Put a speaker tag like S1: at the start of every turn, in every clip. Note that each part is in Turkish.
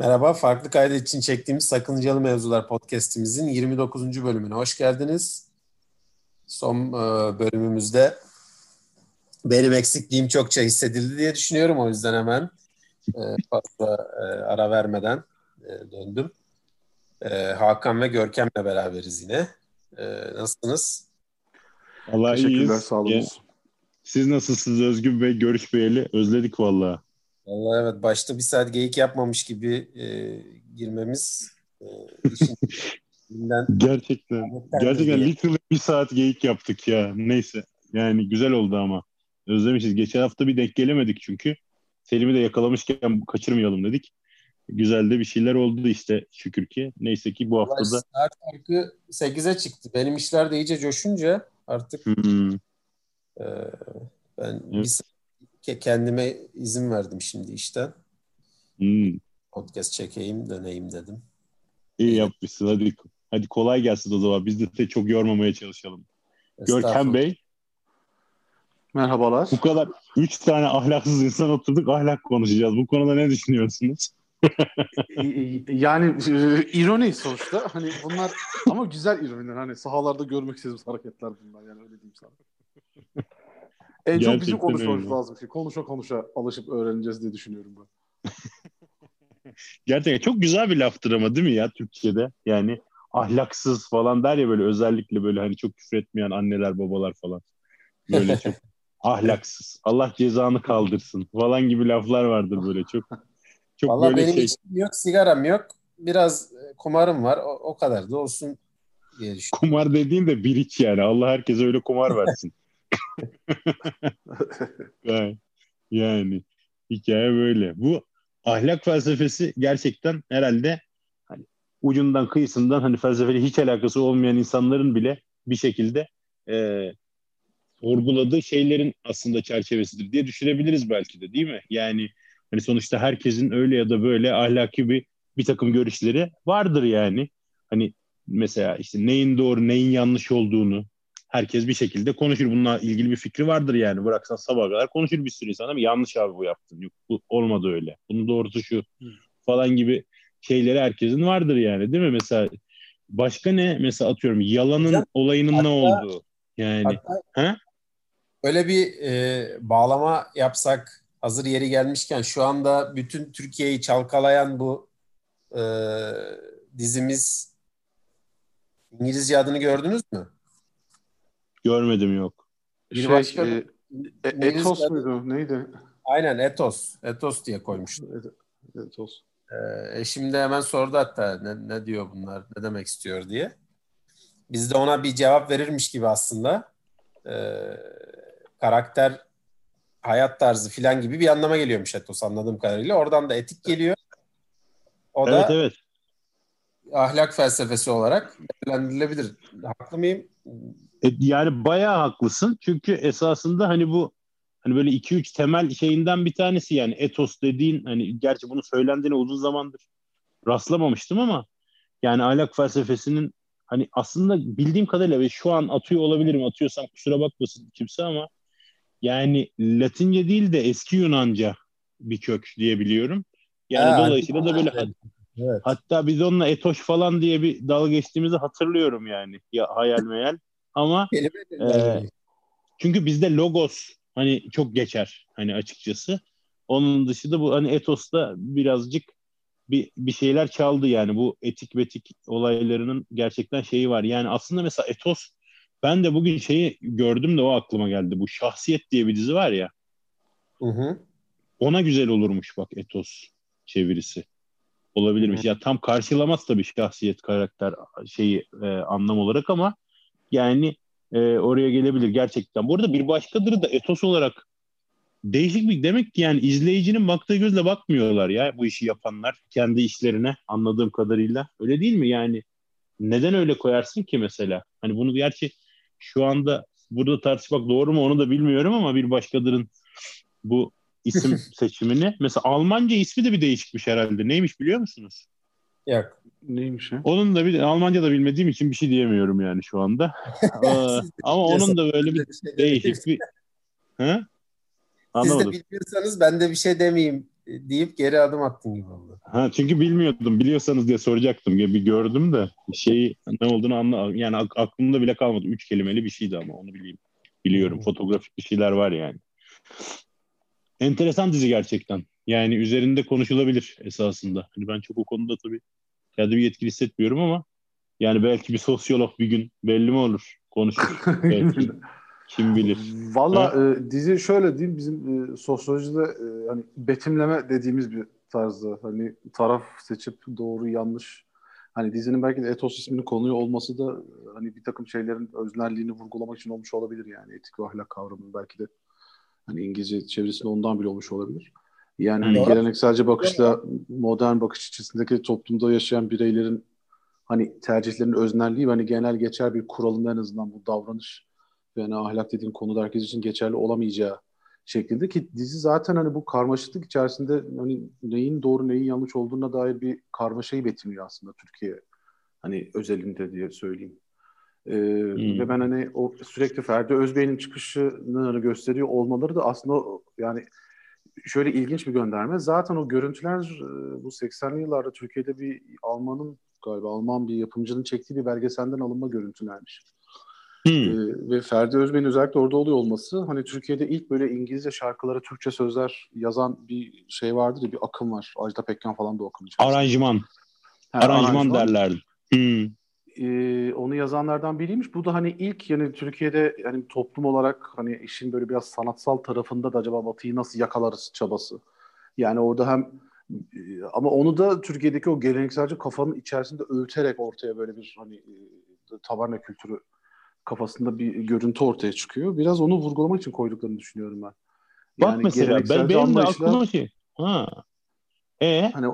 S1: Merhaba, farklı kaydı için çektiğimiz Sakıncalı Mevzular podcast'imizin 29. bölümüne hoş geldiniz. Son e, bölümümüzde benim eksikliğim çokça hissedildi diye düşünüyorum. O yüzden hemen e, fazla e, ara vermeden döndüm. Hakan ve Görkem'le beraberiz yine. Nasılsınız?
S2: Allah Teşekkürler, iyiyiz. sağ olun. Siz nasılsınız Özgün Bey? Görüşmeyeli özledik vallahi.
S1: Vallahi evet başta bir saat geyik yapmamış gibi e, girmemiz e,
S2: işin gerçekten gerçekten literally bir saat geyik yaptık ya. Neyse. Yani güzel oldu ama. Özlemişiz. Geçen hafta bir denk gelemedik çünkü. Selim'i de yakalamışken kaçırmayalım dedik. Güzel de bir şeyler oldu işte şükür ki. Neyse ki bu haftada.
S1: Saat farkı 8'e çıktı. Benim işler de iyice coşunca artık hmm. e, ben evet. bir saat kendime izin verdim şimdi işten. Hmm. Podcast çekeyim, döneyim dedim.
S2: İyi yapmışsın. Hadi hadi kolay gelsin o zaman. Biz de, de çok yormamaya çalışalım. Görkem Bey.
S3: Merhabalar.
S2: Bu kadar üç tane ahlaksız insan oturduk ahlak konuşacağız. Bu konuda ne düşünüyorsunuz?
S3: yani ironi sonuçta. Hani bunlar ama güzel ironiler. Hani sahalarda görmek istediğimiz hareketler bunlar. Yani öyle diyeyim sana. En Gerçekten çok bizim konuşmamız öyle. lazım. Konuşa konuşa alışıp öğreneceğiz diye düşünüyorum ben.
S2: Gerçekten çok güzel bir laftır ama değil mi ya Türkçe'de? Yani ahlaksız falan der ya böyle özellikle böyle hani çok küfür etmeyen anneler babalar falan. Böyle çok ahlaksız. Allah cezanı kaldırsın falan gibi laflar vardır böyle çok.
S1: çok Vallahi böyle benim şey... içkim yok, sigaram yok. Biraz e, kumarım var. O, o kadar da olsun diye düşünüyorum.
S2: Kumar dediğin de bir iç yani. Allah herkese öyle kumar versin. yani hikaye böyle. Bu ahlak felsefesi gerçekten herhalde hani ucundan kıyısından hani felsefeyle hiç alakası olmayan insanların bile bir şekilde e, sorguladığı şeylerin aslında çerçevesidir diye düşünebiliriz belki de değil mi? Yani hani sonuçta herkesin öyle ya da böyle ahlaki bir bir takım görüşleri vardır yani. Hani mesela işte neyin doğru neyin yanlış olduğunu herkes bir şekilde konuşur. Bununla ilgili bir fikri vardır yani. Bıraksan sabah kadar konuşur bir sürü insan ama yanlış abi bu yaptın. Yok bu olmadı öyle. Bunun doğrusu şu falan gibi şeyleri herkesin vardır yani değil mi? Mesela başka ne? Mesela atıyorum yalanın Hocam, olayının hatta, ne olduğu. Yani hatta, ha?
S1: Öyle bir e, bağlama yapsak hazır yeri gelmişken şu anda bütün Türkiye'yi çalkalayan bu e, dizimiz İngilizce adını gördünüz mü?
S2: Görmedim yok.
S3: Bir şey, başka e, e, Etos muydu? Neydi?
S1: Aynen Etos. Etos diye koymuştu. Etos. Ee, şimdi hemen sordu hatta ne, ne diyor bunlar, ne demek istiyor diye. Biz de ona bir cevap verirmiş gibi aslında. Ee, karakter, hayat tarzı filan gibi bir anlama geliyormuş Etos anladığım kadarıyla. Oradan da etik geliyor. O evet, da evet. ahlak felsefesi olarak değerlendirilebilir. Haklı mıyım?
S2: E, yani bayağı haklısın. Çünkü esasında hani bu hani böyle iki üç temel şeyinden bir tanesi yani etos dediğin hani gerçi bunu söylendiğine uzun zamandır rastlamamıştım ama yani ahlak felsefesinin hani aslında bildiğim kadarıyla ve şu an atıyor olabilirim atıyorsam kusura bakmasın kimse ama yani Latince değil de eski Yunanca bir kök diye biliyorum. Yani ha, dolayısıyla da böyle evet. hatta biz onunla etoş falan diye bir dalga geçtiğimizi hatırlıyorum yani. Ya hayal meyal. Ama e, çünkü bizde logos hani çok geçer hani açıkçası. Onun dışında bu hani etos'ta birazcık bir, bir şeyler çaldı yani bu etik betik olaylarının gerçekten şeyi var. Yani aslında mesela etos ben de bugün şeyi gördüm de o aklıma geldi. Bu Şahsiyet diye bir dizi var ya. Hı hı. Ona güzel olurmuş bak etos çevirisi. Olabilirmiş. Hı. Ya tam karşılamaz tabii şahsiyet karakter şeyi e, anlam olarak ama yani e, oraya gelebilir gerçekten. Bu arada bir başkaları da etos olarak değişik bir demek ki yani izleyicinin baktığı gözle bakmıyorlar ya bu işi yapanlar kendi işlerine anladığım kadarıyla. Öyle değil mi yani? Neden öyle koyarsın ki mesela? Hani bunu gerçi şu anda burada tartışmak doğru mu onu da bilmiyorum ama bir başkalarının bu isim seçimini. Mesela Almanca ismi de bir değişikmiş herhalde. Neymiş biliyor musunuz?
S1: Yok.
S3: Neymiş ya?
S2: Onun da bir Almanca da bilmediğim için bir şey diyemiyorum yani şu anda. Ama onun da böyle bir değişik bir... Ha?
S1: Siz de bilmiyorsanız ben de bir şey demeyeyim deyip geri adım attın gibi oldu.
S2: Ha çünkü bilmiyordum. Biliyorsanız diye soracaktım. Bir gördüm de şeyi ne olduğunu anla yani aklımda bile kalmadı. Üç kelimeli bir şeydi ama onu bileyim. Biliyorum. Hmm. Fotoğrafik bir şeyler var yani. Enteresan dizi gerçekten. Yani üzerinde konuşulabilir esasında. Hani ben çok o konuda tabii kendimi yetkili hissetmiyorum ama yani belki bir sosyolog bir gün belli mi olur? Konuşur. belki. Kim bilir.
S3: Valla e, dizi şöyle diyeyim bizim e, sosyolojide e, hani betimleme dediğimiz bir tarzda hani taraf seçip doğru yanlış hani dizinin belki de etos isminin konuyu olması da e, hani bir takım şeylerin öznelliğini vurgulamak için olmuş olabilir yani etik ve ahlak kavramının belki de hani İngilizce çevresinde ondan bile olmuş olabilir. Yani hani gelenekselce bakışla modern bakış içerisindeki toplumda yaşayan bireylerin hani tercihlerin öznelliği ve hani genel geçer bir kuralın en azından bu davranış ve hani ahlak dediğin konuda herkes için geçerli olamayacağı şeklinde ki dizi zaten hani bu karmaşıklık içerisinde hani neyin doğru neyin yanlış olduğuna dair bir karmaşayı betimliyor aslında Türkiye hani özelinde diye söyleyeyim. Ee, hmm. Ve ben hani o sürekli Ferdi Özbey'in çıkışını gösteriyor olmaları da aslında yani şöyle ilginç bir gönderme. Zaten o görüntüler bu 80'li yıllarda Türkiye'de bir Alman'ın galiba Alman bir yapımcının çektiği bir belgeselden alınma görüntülermiş. Hmm. Ee, ve Ferdi Özbey'in özellikle orada oluyor olması hani Türkiye'de ilk böyle İngilizce şarkılara Türkçe sözler yazan bir şey vardır ya bir akım var. Ajda Pekkan falan da o akım
S2: Aranjman. Ha, aranjman, aranjman derlerdi. Hmm.
S3: Ee, onu yazanlardan biriymiş. Bu da hani ilk yani Türkiye'de yani toplum olarak hani işin böyle biraz sanatsal tarafında da acaba Batı'yı nasıl yakalarız çabası. Yani orada hem e, ama onu da Türkiye'deki o gelenekselce kafanın içerisinde öğüterek ortaya böyle bir hani e, tabarna kültürü kafasında bir görüntü ortaya çıkıyor. Biraz onu vurgulamak için koyduklarını düşünüyorum ben.
S2: Yani Bak mesela ben, benim de aklıma şey. Ha.
S3: E hani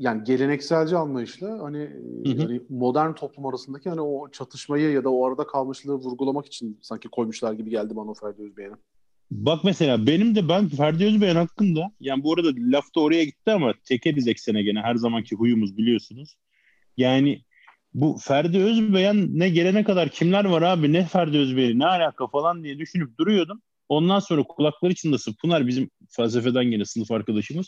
S3: yani gelenekselci anlayışla hani hı hı. Yani modern toplum arasındaki hani o çatışmayı ya da o arada kalmışlığı vurgulamak için sanki koymuşlar gibi geldi bana o Ferdi Özbey'e.
S2: Bak mesela benim de ben Ferdi Özbey'in hakkında yani bu arada laf da oraya gitti ama tekeriz eksene gene her zamanki huyumuz biliyorsunuz. Yani bu Ferdi Özbeyen ne gelene kadar kimler var abi ne Ferdi Özbeyen ne alaka falan diye düşünüp duruyordum. Ondan sonra kulakları çınlasın. Pınar bizim felsefeden gene sınıf arkadaşımız.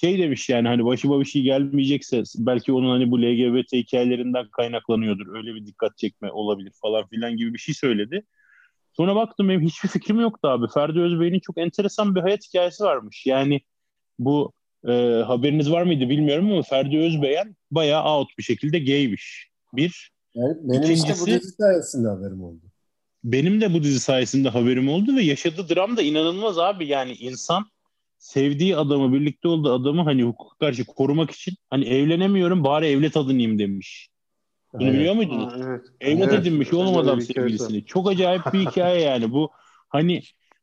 S2: Şey demiş yani hani başıma bir şey gelmeyecekse belki onun hani bu LGBT hikayelerinden kaynaklanıyordur. Öyle bir dikkat çekme olabilir falan filan gibi bir şey söyledi. Sonra baktım benim hiçbir fikrim yoktu abi. Ferdi Özbey'in çok enteresan bir hayat hikayesi varmış. Yani bu e, haberiniz var mıydı bilmiyorum ama Ferdi Özbeyen bayağı out bir şekilde gaymiş. Bir.
S1: Evet, benim İkincisi, işte bu dizi sayesinde haberim oldu.
S2: Benim de bu dizi sayesinde haberim oldu ve yaşadığı dram da inanılmaz abi. Yani insan sevdiği adamı, birlikte olduğu adamı hani hukuk karşı korumak için hani evlenemiyorum bari evlet adınayım demiş. Bunu evet. biliyor muydunuz? Aa, evet. Evlet evet. edinmiş oğlum adam sevgilisini. Çok acayip bir hikaye yani bu. Hani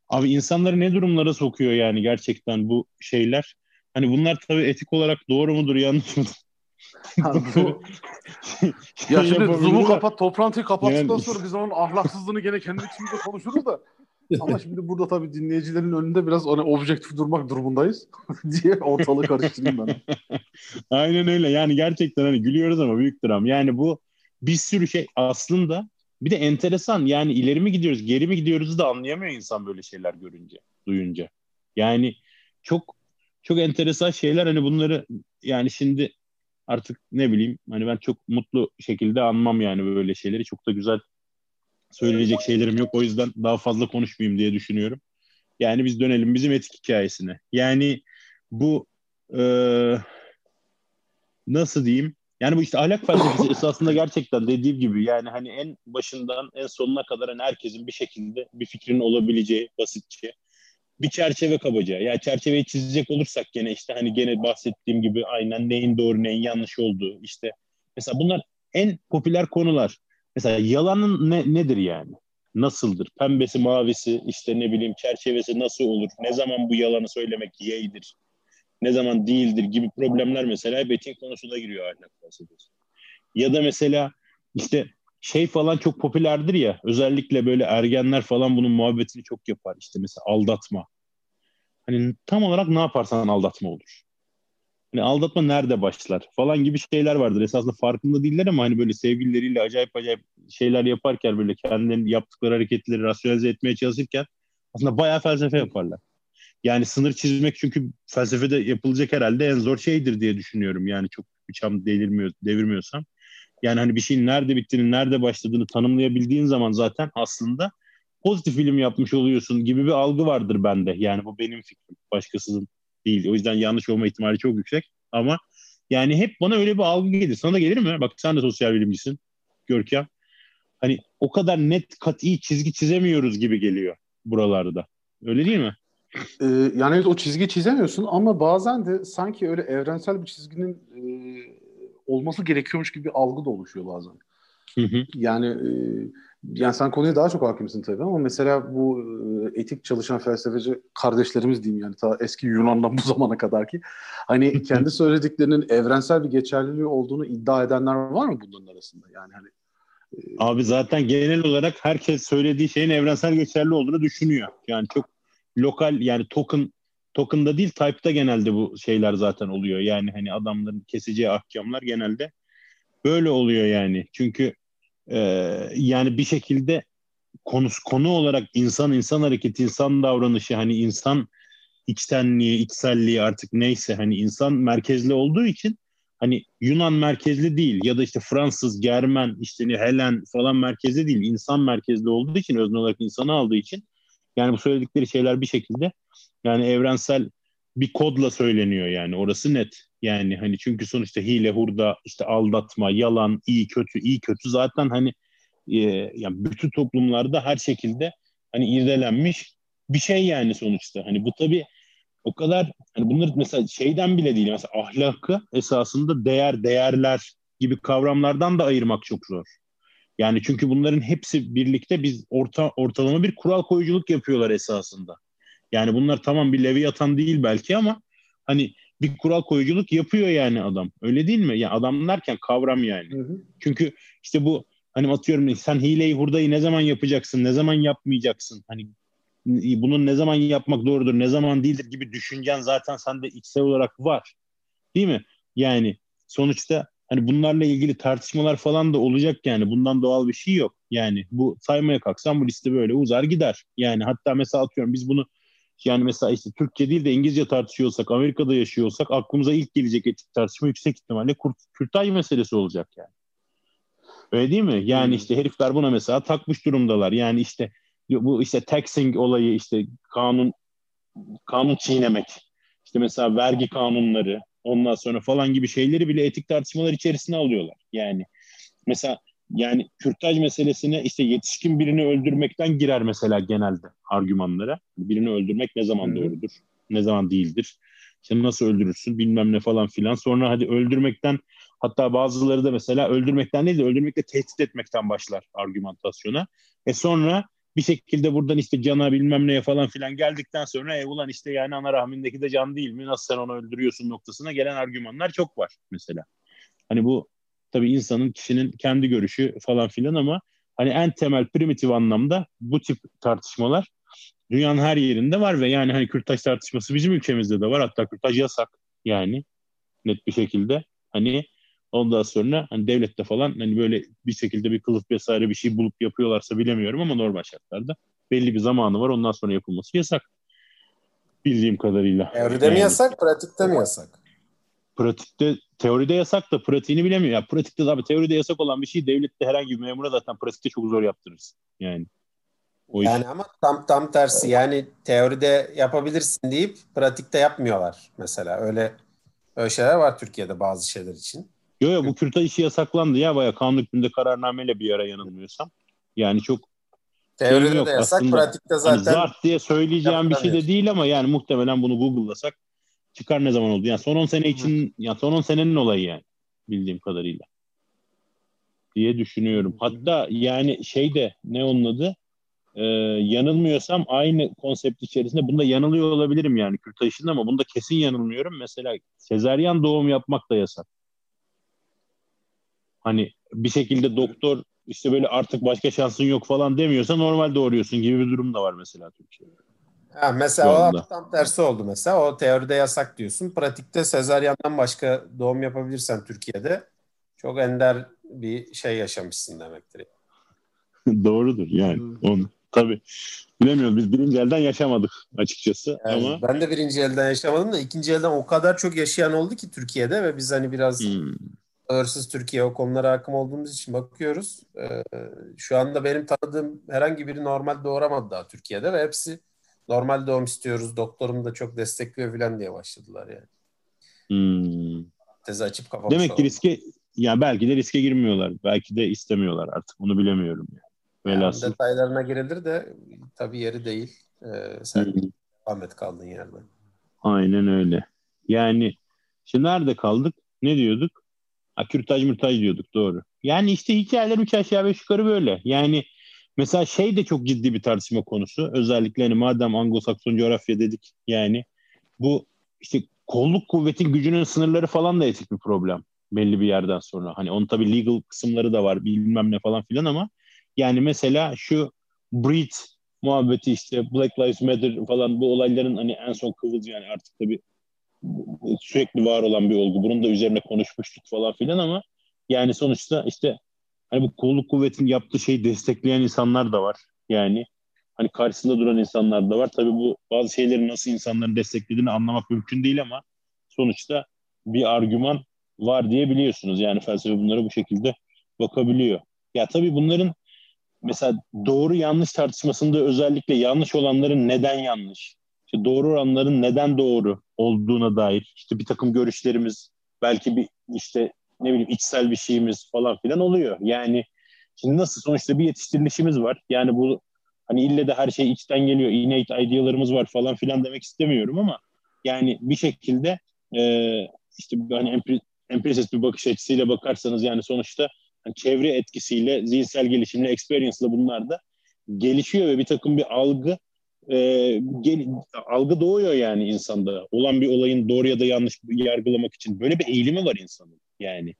S2: abi insanları ne durumlara sokuyor yani gerçekten bu şeyler. Hani bunlar tabii etik olarak doğru mudur yanlış mıdır?
S3: bu... ya şimdi Zoom'u kapat, toplantıyı kapattıktan yani... sonra biz onun ahlaksızlığını gene kendi içimizde konuşuruz da. Ama şimdi burada tabii dinleyicilerin önünde biraz hani objektif durmak durumundayız diye ortalığı karıştırayım ben.
S2: Aynen öyle. Yani gerçekten hani gülüyoruz ama büyük dram. Yani bu bir sürü şey aslında bir de enteresan yani ileri mi gidiyoruz geri mi gidiyoruz da anlayamıyor insan böyle şeyler görünce, duyunca. Yani çok çok enteresan şeyler hani bunları yani şimdi artık ne bileyim hani ben çok mutlu şekilde anmam yani böyle şeyleri çok da güzel söyleyecek şeylerim yok o yüzden daha fazla konuşmayayım diye düşünüyorum. Yani biz dönelim bizim etik hikayesine. Yani bu e, nasıl diyeyim? Yani bu işte ahlak felsefesi esasında gerçekten dediğim gibi yani hani en başından en sonuna kadar hani herkesin bir şekilde bir fikrinin olabileceği basitçe bir çerçeve kabaca. Ya çerçeveyi çizecek olursak gene işte hani gene bahsettiğim gibi aynen neyin doğru neyin yanlış olduğu işte mesela bunlar en popüler konular. Mesela yalanın ne, nedir yani? Nasıldır? Pembesi, mavisi, işte ne bileyim çerçevesi nasıl olur? Ne zaman bu yalanı söylemek yeydir? Ne zaman değildir gibi problemler mesela etik konusuna giriyor ahlak felsefesi. Ya da mesela işte şey falan çok popülerdir ya özellikle böyle ergenler falan bunun muhabbetini çok yapar işte mesela aldatma. Hani tam olarak ne yaparsan aldatma olur. Hani aldatma nerede başlar falan gibi şeyler vardır. Esasında farkında değiller ama hani böyle sevgilileriyle acayip acayip şeyler yaparken böyle kendilerinin yaptıkları hareketleri rasyonize etmeye çalışırken aslında bayağı felsefe yaparlar. yani sınır çizmek çünkü felsefede yapılacak herhalde en zor şeydir diye düşünüyorum. Yani çok bir çam devirmiyor, devirmiyorsam. Yani hani bir şeyin nerede bittiğini, nerede başladığını tanımlayabildiğin zaman zaten aslında pozitif film yapmış oluyorsun gibi bir algı vardır bende. Yani bu benim fikrim. Başkasının değil. O yüzden yanlış olma ihtimali çok yüksek. Ama yani hep bana öyle bir algı gelir. Sana da gelir mi? Bak sen de sosyal bilimcisin. Görkem. Hani o kadar net kat'i çizgi çizemiyoruz gibi geliyor buralarda. Öyle değil mi?
S3: Ee, yani evet o çizgi çizemiyorsun ama bazen de sanki öyle evrensel bir çizginin e, olması gerekiyormuş gibi bir algı da oluşuyor bazen. Hı hı. Yani e, yani sen konuya daha çok hakimsin tabii ama mesela bu e, etik çalışan felsefeci kardeşlerimiz diyeyim yani ta eski Yunan'dan bu zamana kadar ki hani kendi söylediklerinin evrensel bir geçerliliği olduğunu iddia edenler var mı bunların arasında? Yani hani
S2: e, Abi zaten genel olarak herkes söylediği şeyin evrensel geçerli olduğunu düşünüyor. Yani çok lokal yani token token'da değil type'da genelde bu şeyler zaten oluyor. Yani hani adamların keseceği ahkamlar genelde böyle oluyor yani. Çünkü e, yani bir şekilde konu konu olarak insan insan hareketi, insan davranışı hani insan içtenliği, içselliği artık neyse hani insan merkezli olduğu için hani Yunan merkezli değil ya da işte Fransız, Germen, işte Helen falan merkezli değil. insan merkezli olduğu için özne olarak insanı aldığı için yani bu söyledikleri şeyler bir şekilde yani evrensel bir kodla söyleniyor yani orası net. Yani hani çünkü sonuçta hile, hurda, işte aldatma, yalan, iyi kötü, iyi kötü zaten hani e, yani bütün toplumlarda her şekilde hani irdelenmiş bir şey yani sonuçta. Hani bu tabii o kadar hani bunlar mesela şeyden bile değil mesela ahlakı esasında değer değerler gibi kavramlardan da ayırmak çok zor. Yani çünkü bunların hepsi birlikte biz orta ortalama bir kural koyuculuk yapıyorlar esasında. Yani bunlar tamam bir Leviathan değil belki ama hani bir kural koyuculuk yapıyor yani adam. Öyle değil mi? Ya yani adam derken kavram yani. Hı hı. Çünkü işte bu hani atıyorum sen hileyi hurdayı ne zaman yapacaksın, ne zaman yapmayacaksın? Hani bunun ne zaman yapmak doğrudur, ne zaman değildir gibi düşüncen zaten sende içsel olarak var. Değil mi? Yani sonuçta hani bunlarla ilgili tartışmalar falan da olacak yani. Bundan doğal bir şey yok. Yani bu saymaya kalksam bu liste böyle uzar gider. Yani hatta mesela atıyorum biz bunu yani mesela işte Türkçe değil de İngilizce tartışıyorsak, Amerika'da yaşıyorsak aklımıza ilk gelecek etik tartışma yüksek ihtimalle Kürt, Kürtaj meselesi olacak yani. Öyle değil mi? Yani hmm. işte herifler buna mesela takmış durumdalar. Yani işte bu işte taxing olayı işte kanun kanun çiğnemek. İşte mesela vergi kanunları ondan sonra falan gibi şeyleri bile etik tartışmalar içerisine alıyorlar. Yani mesela yani kürtaj meselesine işte yetişkin birini öldürmekten girer mesela genelde argümanlara. Birini öldürmek ne zaman doğrudur, ne zaman değildir. İşte nasıl öldürürsün bilmem ne falan filan. Sonra hadi öldürmekten hatta bazıları da mesela öldürmekten değil de öldürmekle tehdit etmekten başlar argümantasyona. E sonra bir şekilde buradan işte cana bilmem neye falan filan geldikten sonra e ulan işte yani ana rahmindeki de can değil mi? Nasıl sen onu öldürüyorsun noktasına gelen argümanlar çok var mesela. Hani bu tabii insanın kişinin kendi görüşü falan filan ama hani en temel primitif anlamda bu tip tartışmalar dünyanın her yerinde var ve yani hani kürtaj tartışması bizim ülkemizde de var. Hatta kürtaj yasak yani net bir şekilde. Hani ondan sonra hani devlette falan hani böyle bir şekilde bir kılıf vesaire bir şey bulup yapıyorlarsa bilemiyorum ama normal şartlarda belli bir zamanı var. Ondan sonra yapılması yasak. Bildiğim kadarıyla.
S1: Teoride yani, mi yasak, pratikte mi yasak?
S2: Pratikte teoride yasak da pratiğini bilemiyor. Ya pratikte abi teoride yasak olan bir şey devlette herhangi bir memura zaten pratikte çok zor yaptırırız. Yani
S1: o yani iş... ama tam tam tersi yani teoride yapabilirsin deyip pratikte yapmıyorlar mesela. Öyle öyle şeyler var Türkiye'de bazı şeyler için.
S2: Yok yok bu kürtaj işi yasaklandı ya baya kanun hükmünde kararnameyle bir ara yanılmıyorsam. Yani çok
S1: Teoride de yasak, Aslında, pratikte hani zaten. Hani
S2: zart diye söyleyeceğim bir şey de değil ama yani muhtemelen bunu Google'lasak çıkar ne zaman oldu? Yani son 10 sene için, yani son 10 senenin olayı yani bildiğim kadarıyla diye düşünüyorum. Hatta yani şey de ne onun adı? Ee, yanılmıyorsam aynı konsept içerisinde bunda yanılıyor olabilirim yani Kürtaj'ın ama bunda kesin yanılmıyorum. Mesela sezaryen doğum yapmak da yasak. Hani bir şekilde doktor işte böyle artık başka şansın yok falan demiyorsa normal doğuruyorsun gibi bir durum da var mesela Türkiye'de.
S1: Ha, mesela o tam tersi oldu mesela. O teoride yasak diyorsun. Pratikte sezaryandan başka doğum yapabilirsen Türkiye'de çok ender bir şey yaşamışsın demektir.
S2: Doğrudur yani. Onu. Tabii. Bilemiyorum. Biz birinci elden yaşamadık açıkçası.
S1: Yani
S2: ama
S1: ben de birinci elden yaşamadım da ikinci elden o kadar çok yaşayan oldu ki Türkiye'de ve biz hani biraz hmm. Türkiye o konulara hakim olduğumuz için bakıyoruz. Ee, şu anda benim tanıdığım herhangi biri normal doğuramadı daha Türkiye'de ve hepsi normal doğum istiyoruz. Doktorum da çok destekliyor falan diye başladılar yani.
S2: Hmm.
S1: Tezi açıp kapamış
S2: Demek ki riske ya belki de riske girmiyorlar. Belki de istemiyorlar artık. Bunu bilemiyorum yani.
S1: Velhasıl. Yani detaylarına girilir de tabii yeri değil. Ee, sen hmm. Ahmet kaldın yerde.
S2: Aynen öyle. Yani şimdi nerede kaldık? Ne diyorduk? Ha, kürtaj mürtaj diyorduk doğru. Yani işte hikayeler üç aşağı beş yukarı böyle. Yani mesela şey de çok ciddi bir tartışma konusu. Özellikle hani madem Anglo-Sakson coğrafya dedik yani bu işte kolluk kuvvetin gücünün sınırları falan da etik bir problem belli bir yerden sonra. Hani onun tabii legal kısımları da var bilmem ne falan filan ama yani mesela şu breed muhabbeti işte Black Lives Matter falan bu olayların hani en son kıvılcı yani artık tabii sürekli var olan bir olgu. Bunun da üzerine konuşmuştuk falan filan ama yani sonuçta işte hani bu kolluk kuvvetin yaptığı şeyi destekleyen insanlar da var. Yani hani karşısında duran insanlar da var. Tabii bu bazı şeyleri nasıl insanların desteklediğini anlamak mümkün değil ama sonuçta bir argüman var diye biliyorsunuz. Yani felsefe bunlara bu şekilde bakabiliyor. Ya tabii bunların mesela doğru yanlış tartışmasında özellikle yanlış olanların neden yanlış, işte doğru olanların neden doğru olduğuna dair işte bir takım görüşlerimiz, belki bir işte ne bileyim içsel bir şeyimiz falan filan oluyor. Yani şimdi nasıl sonuçta bir yetiştirilişimiz var. Yani bu hani ille de her şey içten geliyor, innate idealarımız var falan filan demek istemiyorum ama yani bir şekilde e, işte hani empir, bir bakış açısıyla bakarsanız yani sonuçta yani çevre etkisiyle, zihinsel gelişimle, experience'la bunlar da gelişiyor ve bir takım bir algı e, gel, algı doğuyor yani insanda. Olan bir olayın doğru ya da yanlış yargılamak için. Böyle bir eğilimi var insanın. Yani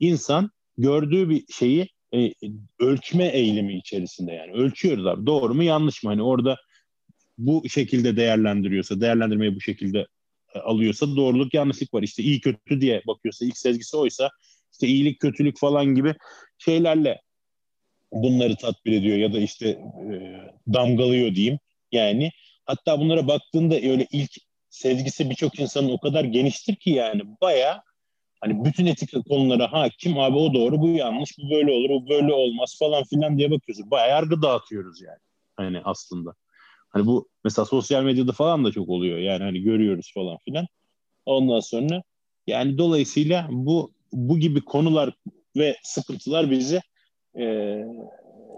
S2: insan gördüğü bir şeyi e, ölçme eğilimi içerisinde yani. Ölçüyoruz abi. Doğru mu yanlış mı? Hani orada bu şekilde değerlendiriyorsa, değerlendirmeyi bu şekilde e, alıyorsa doğruluk yanlışlık var. İşte iyi kötü diye bakıyorsa, ilk sezgisi oysa işte iyilik kötülük falan gibi şeylerle bunları tatbir ediyor ya da işte e, damgalıyor diyeyim. Yani hatta bunlara baktığında öyle ilk sezgisi birçok insanın o kadar geniştir ki yani baya hani bütün etik konulara hakim abi o doğru bu yanlış bu böyle olur bu böyle olmaz falan filan diye bakıyoruz. Baya yargı dağıtıyoruz yani hani aslında. Hani bu mesela sosyal medyada falan da çok oluyor yani hani görüyoruz falan filan. Ondan sonra yani dolayısıyla bu bu gibi konular ve sıkıntılar bizi e,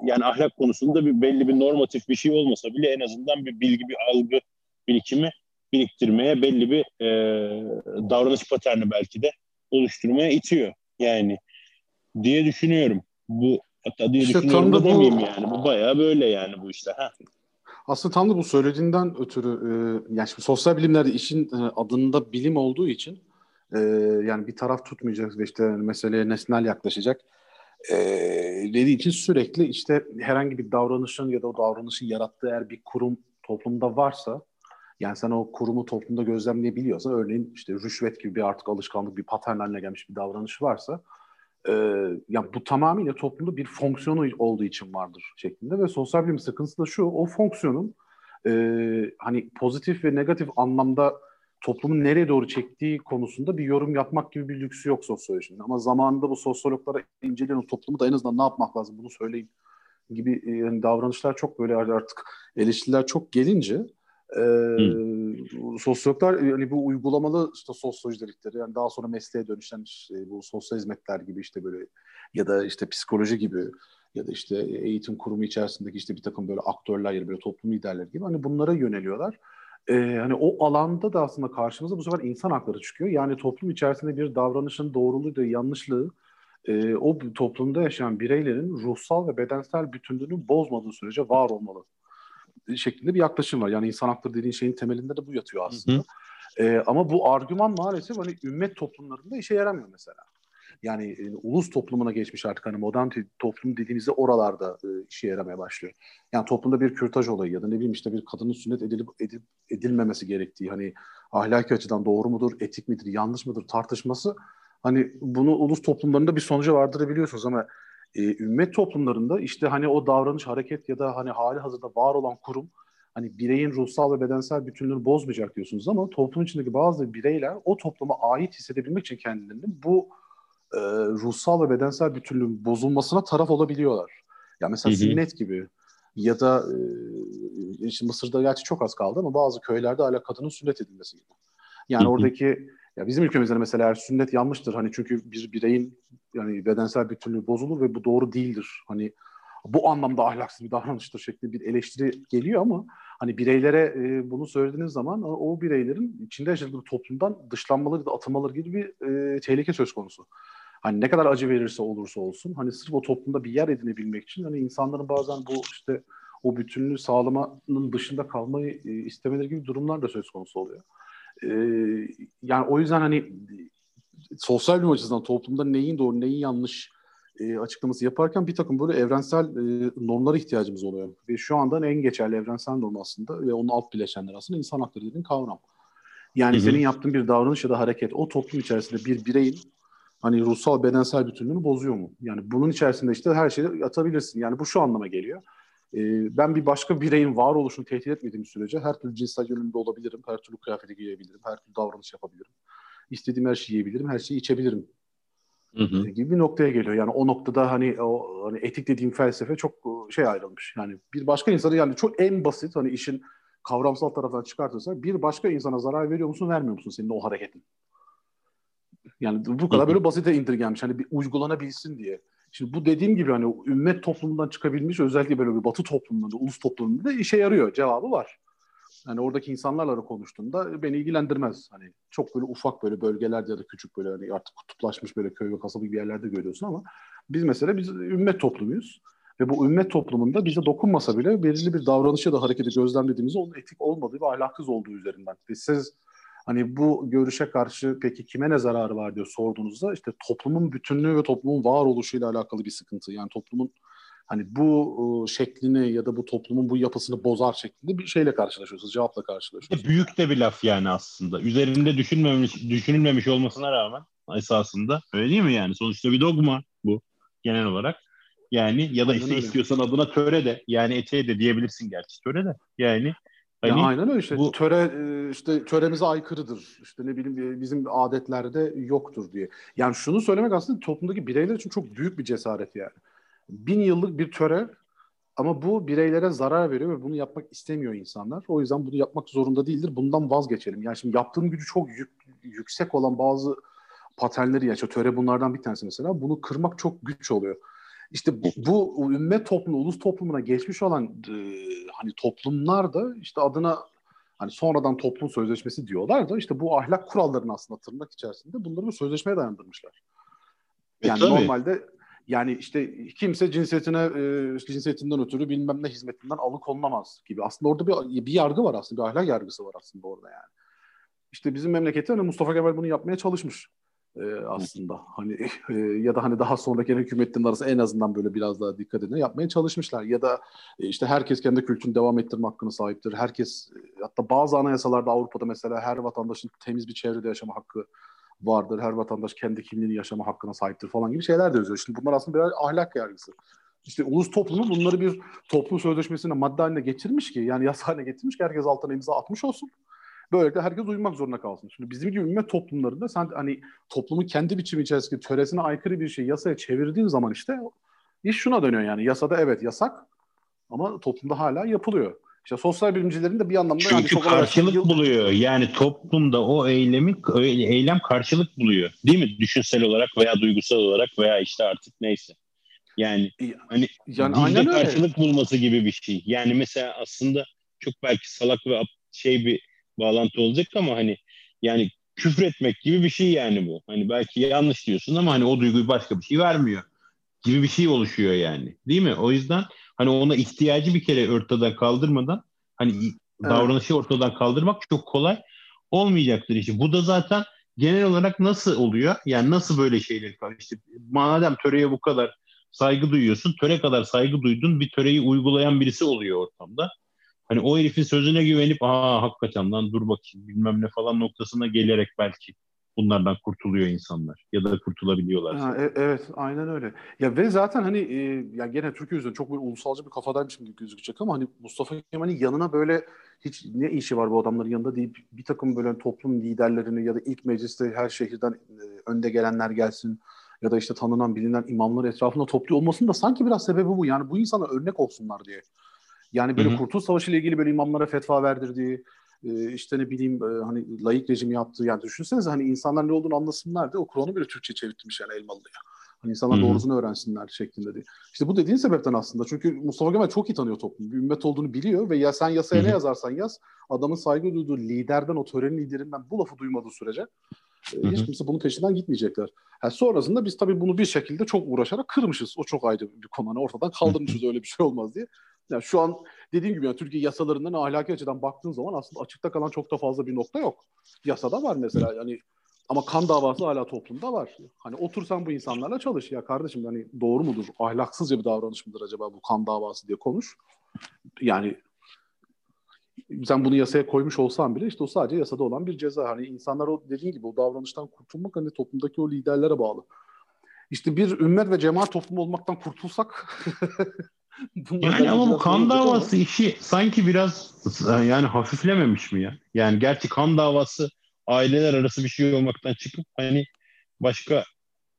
S2: yani ahlak konusunda bir belli bir normatif bir şey olmasa bile en azından bir bilgi, bir algı birikimi biriktirmeye, belli bir e, davranış paterni belki de oluşturmaya itiyor. Yani diye düşünüyorum. Bu hatta diye işte düşünüyorum da demeyeyim bu... yani. Bu bayağı böyle yani bu işte. Ha.
S3: Aslında tam da bu söylediğinden ötürü e, yani şimdi sosyal bilimlerde işin e, adında bilim olduğu için e, yani bir taraf tutmayacak ve işte meseleye nesnel yaklaşacak e, dediği için sürekli işte herhangi bir davranışın ya da o davranışın yarattığı eğer bir kurum toplumda varsa yani sen o kurumu toplumda gözlemleyebiliyorsan örneğin işte rüşvet gibi bir artık alışkanlık bir patern haline gelmiş bir davranış varsa e, yani bu tamamıyla toplumda bir fonksiyonu olduğu için vardır şeklinde ve sosyal bilim sıkıntısı da şu o fonksiyonun e, hani pozitif ve negatif anlamda toplumun nereye doğru çektiği konusunda bir yorum yapmak gibi bir lüksü yok sosyolojinin. Ama zamanında bu sosyologlara inceleyen toplumu da en azından ne yapmak lazım bunu söyleyin gibi e, yani davranışlar çok böyle artık eleştiriler çok gelince e, sosyologlar yani bu uygulamalı işte sosyoloji dedikleri yani daha sonra mesleğe dönüşen işte, bu sosyal hizmetler gibi işte böyle ya da işte psikoloji gibi ya da işte eğitim kurumu içerisindeki işte bir takım böyle aktörler ya da böyle toplum liderleri gibi hani bunlara yöneliyorlar. E, hani o alanda da aslında karşımıza bu sefer insan hakları çıkıyor. Yani toplum içerisinde bir davranışın doğruluğu da yanlışlığı e, o toplumda yaşayan bireylerin ruhsal ve bedensel bütünlüğünü bozmadığı sürece var olmalı şeklinde bir yaklaşım var. Yani insan hakları dediğin şeyin temelinde de bu yatıyor aslında. Hı hı. E, ama bu argüman maalesef hani ümmet toplumlarında işe yaramıyor mesela. Yani e, ulus toplumuna geçmiş artık hani modern toplum dediğimizde oralarda e, işe yaramaya başlıyor. Yani toplumda bir kürtaj olayı ya da ne bileyim işte bir kadının sünnet edilip edip edilmemesi gerektiği hani ahlaki açıdan doğru mudur, etik midir, yanlış mıdır tartışması hani bunu ulus toplumlarında bir sonuca vardırabiliyorsunuz ama e, ümmet toplumlarında işte hani o davranış, hareket ya da hani hali hazırda var olan kurum hani bireyin ruhsal ve bedensel bütünlüğünü bozmayacak diyorsunuz ama toplum içindeki bazı bireyler o topluma ait hissedebilmek için kendilerini bu e, ruhsal ve bedensel bütünlüğün bozulmasına taraf olabiliyorlar. Yani mesela hı hı. sünnet gibi ya da e, işte Mısır'da gerçi çok az kaldı ama bazı köylerde hala kadının sünnet edilmesi gibi. Yani hı hı. oradaki ya bizim ülkemizde mesela eğer sünnet yanlıştır hani çünkü bir bireyin yani bedensel bütünlüğü bozulur ve bu doğru değildir. Hani bu anlamda ahlaksız bir davranıştır şeklinde bir eleştiri geliyor ama hani bireylere e, bunu söylediğiniz zaman o, bireylerin içinde yaşadığı toplumdan dışlanmaları da atılmaları gibi bir e, tehlike söz konusu. Hani ne kadar acı verirse olursa olsun hani sırf o toplumda bir yer edinebilmek için hani insanların bazen bu işte o bütünlüğü sağlamanın dışında kalmayı e, istemeleri gibi durumlar da söz konusu oluyor. E, yani o yüzden hani sosyal bir açıdan toplumda neyin doğru neyin yanlış e, açıklaması yaparken bir takım böyle evrensel e, normlara ihtiyacımız oluyor. Ve şu anda en geçerli evrensel norm aslında ve onun alt bileşenler aslında insan hakları dediğin kavram. Yani hı hı. senin yaptığın bir davranış ya da hareket o toplum içerisinde bir bireyin hani ruhsal bedensel bütünlüğünü bozuyor mu? Yani bunun içerisinde işte her şeyi atabilirsin. Yani bu şu anlama geliyor. Ee, ben bir başka bireyin varoluşunu tehdit etmediğim sürece her türlü cinsel yönümde olabilirim, her türlü kıyafeti giyebilirim, her türlü davranış yapabilirim. İstediğim her şeyi yiyebilirim, her şeyi içebilirim. Hı hı. gibi bir noktaya geliyor. Yani o noktada hani o hani etik dediğim felsefe çok şey ayrılmış. Yani bir başka insanı yani çok en basit hani işin kavramsal taraftan çıkartırsak bir başka insana zarar veriyor musun vermiyor musun senin o hareketin? Yani bu kadar böyle basite indirgenmiş. Hani bir uygulanabilsin diye. Şimdi bu dediğim gibi hani ümmet toplumundan çıkabilmiş özellikle böyle bir batı toplumunda, ulus toplumunda da işe yarıyor. Cevabı var. Yani oradaki insanlarla da konuştuğumda beni ilgilendirmez. Hani çok böyle ufak böyle bölgelerde ya da küçük böyle hani artık kutuplaşmış böyle köy ve kasaba gibi yerlerde görüyorsun ama biz mesela biz ümmet toplumuyuz. Ve bu ümmet toplumunda bize dokunmasa bile belirli bir davranış ya da hareketi gözlemlediğimizde onun etik olmadığı ve ahlaksız olduğu üzerinden. Ve siz Hani bu görüşe karşı peki kime ne zararı var diye sorduğunuzda işte toplumun bütünlüğü ve toplumun varoluşuyla alakalı bir sıkıntı. Yani toplumun hani bu şeklini ya da bu toplumun bu yapısını bozar şeklinde bir şeyle karşılaşıyorsunuz, cevapla karşılaşıyorsunuz.
S2: Büyük de bir laf yani aslında. Üzerinde düşünmemiş, düşünülmemiş olmasına rağmen esasında öyle değil mi yani? Sonuçta bir dogma bu genel olarak. Yani ya da işte istiyorsan adına töre de yani eteğe de diyebilirsin gerçi töre de. Yani
S3: Hani, ya aynen öyle işte bu... töre e, işte töremize aykırıdır. İşte ne bileyim e, bizim adetlerde yoktur diye. Yani şunu söylemek aslında toplumdaki bireyler için çok büyük bir cesaret yani. Bin yıllık bir töre ama bu bireylere zarar veriyor ve bunu yapmak istemiyor insanlar. O yüzden bunu yapmak zorunda değildir. Bundan vazgeçelim. Yani şimdi yaptığım gücü çok yük, yüksek olan bazı paternleri ya. İşte töre bunlardan bir tanesi mesela. Bunu kırmak çok güç oluyor. İşte bu, bu ümmet toplumu, ulus toplumuna geçmiş olan e, hani toplumlar da işte adına hani sonradan toplum sözleşmesi diyorlar da işte bu ahlak kurallarını aslında tırnak içerisinde bunları bir sözleşmeye dayandırmışlar. E, yani e, normalde yani işte kimse cinsiyetine e, cinsiyetinden ötürü bilmem ne hizmetinden alıkonulmaz gibi. Aslında orada bir, bir yargı var aslında. Bir ahlak yargısı var aslında orada yani. İşte bizim memlekette hani Mustafa Kemal bunu yapmaya çalışmış e, aslında. Hani e, ya da hani daha sonra gelen hükümetlerin arasında en azından böyle biraz daha dikkat edin yapmaya çalışmışlar. Ya da e, işte herkes kendi kültürünü devam ettirme hakkına sahiptir. Herkes e, hatta bazı anayasalarda Avrupa'da mesela her vatandaşın temiz bir çevrede yaşama hakkı vardır. Her vatandaş kendi kimliğini yaşama hakkına sahiptir falan gibi şeyler de yazıyor. Şimdi bunlar aslında bir ahlak yargısı. İşte ulus toplumu bunları bir toplum sözleşmesine madde haline getirmiş ki yani yasa haline getirmiş ki herkes altına imza atmış olsun. Böylelikle herkes uyumak zorunda kalsın. Şimdi bizim gibi ümmet toplumlarında sen hani toplumun kendi biçimi içerisinde töresine aykırı bir şey yasaya çevirdiğin zaman işte iş şuna dönüyor yani. Yasada evet yasak ama toplumda hala yapılıyor. İşte sosyal bilimcilerin de bir anlamda
S2: Çünkü yani çok karşılık yıl... buluyor. Yani toplumda o eylemi eylem karşılık buluyor. Değil mi? Düşünsel olarak veya duygusal olarak veya işte artık neyse. Yani hani yani aynen karşılık bulması gibi bir şey. Yani mesela aslında çok belki salak ve şey bir bağlantı olacak ama hani yani küfür etmek gibi bir şey yani bu. Hani belki yanlış diyorsun ama hani o duyguyu başka bir şey vermiyor gibi bir şey oluşuyor yani. Değil mi? O yüzden hani ona ihtiyacı bir kere ortadan kaldırmadan hani evet. davranışı ortadan kaldırmak çok kolay olmayacaktır işte. Bu da zaten genel olarak nasıl oluyor? Yani nasıl böyle şeyler? İşte madem töreye bu kadar saygı duyuyorsun, töre kadar saygı duydun bir töreyi uygulayan birisi oluyor ortamda. Hani o herifin sözüne güvenip aa hakikaten lan dur bakayım bilmem ne falan noktasına gelerek belki bunlardan kurtuluyor insanlar ya da kurtulabiliyorlar.
S3: Ha, e- evet aynen öyle. Ya ve zaten hani e, ya gene Türkiye üzerinde çok böyle ulusalcı bir kafadaymışım gibi gözükecek ama hani Mustafa Kemal'in yanına böyle hiç ne işi var bu adamların yanında deyip bir takım böyle toplum liderlerini ya da ilk mecliste her şehirden e, önde gelenler gelsin ya da işte tanınan bilinen imamlar etrafında topluyor olmasının da sanki biraz sebebi bu. Yani bu insana örnek olsunlar diye. Yani böyle Hı-hı. Kurtuluş Savaşı ile ilgili böyle imamlara fetva verdirdiği, e, işte ne bileyim e, hani layık rejimi yaptığı yani düşünsenize hani insanlar ne olduğunu anlasınlar diye o Kur'an'ı bile Türkçe çevirtmiş yani Elmalı'ya. Hani insanlar Hı-hı. doğrusunu öğrensinler şeklinde diye. İşte bu dediğin sebepten aslında. Çünkü Mustafa Kemal çok iyi tanıyor toplumu. Bir ümmet olduğunu biliyor ve ya sen yasaya Hı-hı. ne yazarsan yaz adamın saygı duyduğu liderden, o törenin liderinden bu lafı duymadığı sürece e, hiç kimse bunun peşinden gitmeyecekler. Yani sonrasında biz tabii bunu bir şekilde çok uğraşarak kırmışız. O çok ayrı bir konu. Hani ortadan kaldırmışız öyle bir şey olmaz diye. Yani şu an dediğim gibi yani Türkiye yasalarından ahlaki açıdan baktığın zaman aslında açıkta kalan çok da fazla bir nokta yok. Yasada var mesela yani ama kan davası hala toplumda var. Hani otursan bu insanlarla çalış ya kardeşim hani doğru mudur? Ahlaksızca bir davranış mıdır acaba bu kan davası diye konuş. Yani sen bunu yasaya koymuş olsan bile işte o sadece yasada olan bir ceza. Hani insanlar o dediğin gibi o davranıştan kurtulmak hani toplumdaki o liderlere bağlı. İşte bir ümmet ve cemaat toplumu olmaktan kurtulsak
S2: yani ama bu kan davası ama. işi sanki biraz yani hafiflememiş mi ya? Yani gerçi kan davası aileler arası bir şey olmaktan çıkıp hani başka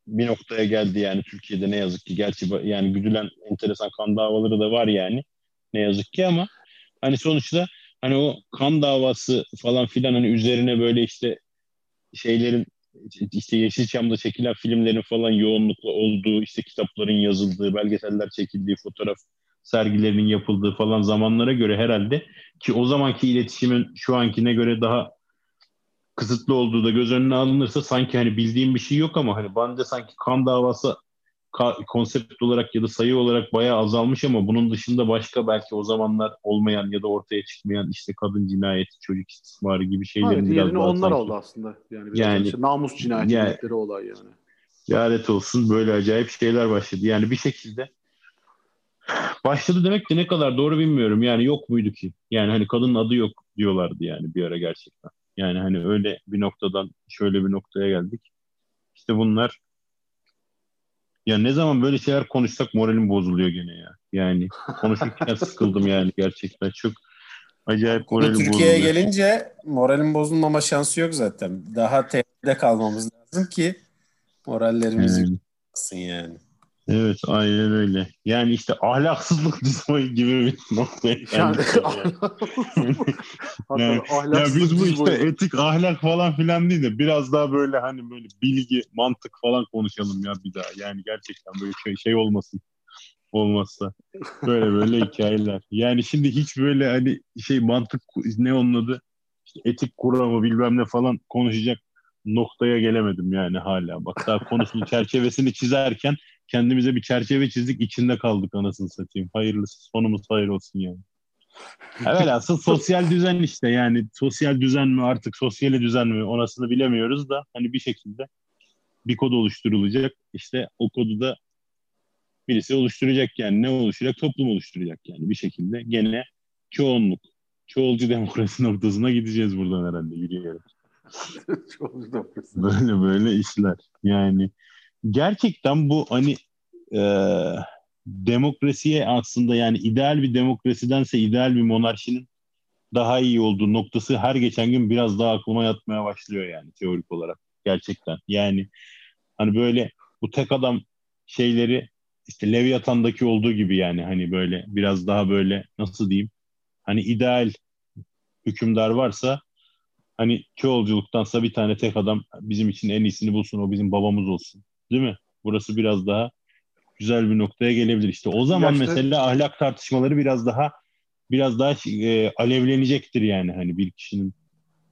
S2: bir noktaya geldi yani Türkiye'de ne yazık ki. Gerçi yani güdülen enteresan kan davaları da var yani. Ne yazık ki ama hani sonuçta hani o kan davası falan filan hani üzerine böyle işte şeylerin işte Yeşilçam'da çekilen filmlerin falan yoğunlukla olduğu, işte kitapların yazıldığı, belgeseller çekildiği, fotoğraf sergilerinin yapıldığı falan zamanlara göre herhalde ki o zamanki iletişimin şu ankine göre daha kısıtlı olduğu da göz önüne alınırsa sanki hani bildiğim bir şey yok ama hani bence sanki kan davası konsept olarak ya da sayı olarak bayağı azalmış ama bunun dışında başka belki o zamanlar olmayan ya da ortaya çıkmayan işte kadın cinayeti, çocuk istismarı gibi şeylerin evet,
S3: biraz daha onlar sanki. oldu aslında. Yani, yani işte namus cinayeti yani, olay yani.
S2: Lanet olsun böyle acayip şeyler başladı. Yani bir şekilde başladı demek de ne kadar doğru bilmiyorum. Yani yok muydu ki? Yani hani kadının adı yok diyorlardı yani bir ara gerçekten. Yani hani öyle bir noktadan şöyle bir noktaya geldik. İşte bunlar ya ne zaman böyle şeyler konuşsak moralim bozuluyor gene ya. Yani konuşurken sıkıldım yani gerçekten. Çok acayip moralim bozuluyor.
S1: Türkiye'ye gelince moralim bozulmama şansı yok zaten. Daha TR'de kalmamız lazım ki morallerimizi yani. yani.
S2: Evet aynen öyle. Yani işte ahlaksızlık dizoyu gibi bir noktaya yani, yani, ya biz bu işte etik ahlak falan filan değil de biraz daha böyle hani böyle bilgi, mantık falan konuşalım ya bir daha. Yani gerçekten böyle şey, şey olmasın olmazsa. Böyle böyle hikayeler. Yani şimdi hiç böyle hani şey mantık ne onun adı? İşte etik kuramı bilmem ne falan konuşacak noktaya gelemedim yani hala. Bak daha konusunun çerçevesini çizerken kendimize bir çerçeve çizdik içinde kaldık anasını satayım. Hayırlısı sonumuz hayır olsun yani. Evet asıl sosyal düzen işte yani sosyal düzen mi artık sosyal düzen mi onasını bilemiyoruz da hani bir şekilde bir kod oluşturulacak. İşte o kodu da birisi oluşturacak yani ne oluşturacak? Toplum oluşturacak yani bir şekilde gene çoğunluk, çoğulcu demokrasi noktasına gideceğiz buradan herhalde yürüyerek. böyle böyle işler yani gerçekten bu hani e, demokrasiye aslında yani ideal bir demokrasidense ideal bir monarşinin daha iyi olduğu noktası her geçen gün biraz daha aklıma yatmaya başlıyor yani teorik olarak gerçekten. Yani hani böyle bu tek adam şeyleri işte Leviathan'daki olduğu gibi yani hani böyle biraz daha böyle nasıl diyeyim hani ideal hükümdar varsa hani çoğulculuktansa bir tane tek adam bizim için en iyisini bulsun o bizim babamız olsun Değil mi? Burası biraz daha güzel bir noktaya gelebilir. İşte o zaman Yaşta... mesela ahlak tartışmaları biraz daha biraz daha e, alevlenecektir yani hani bir kişinin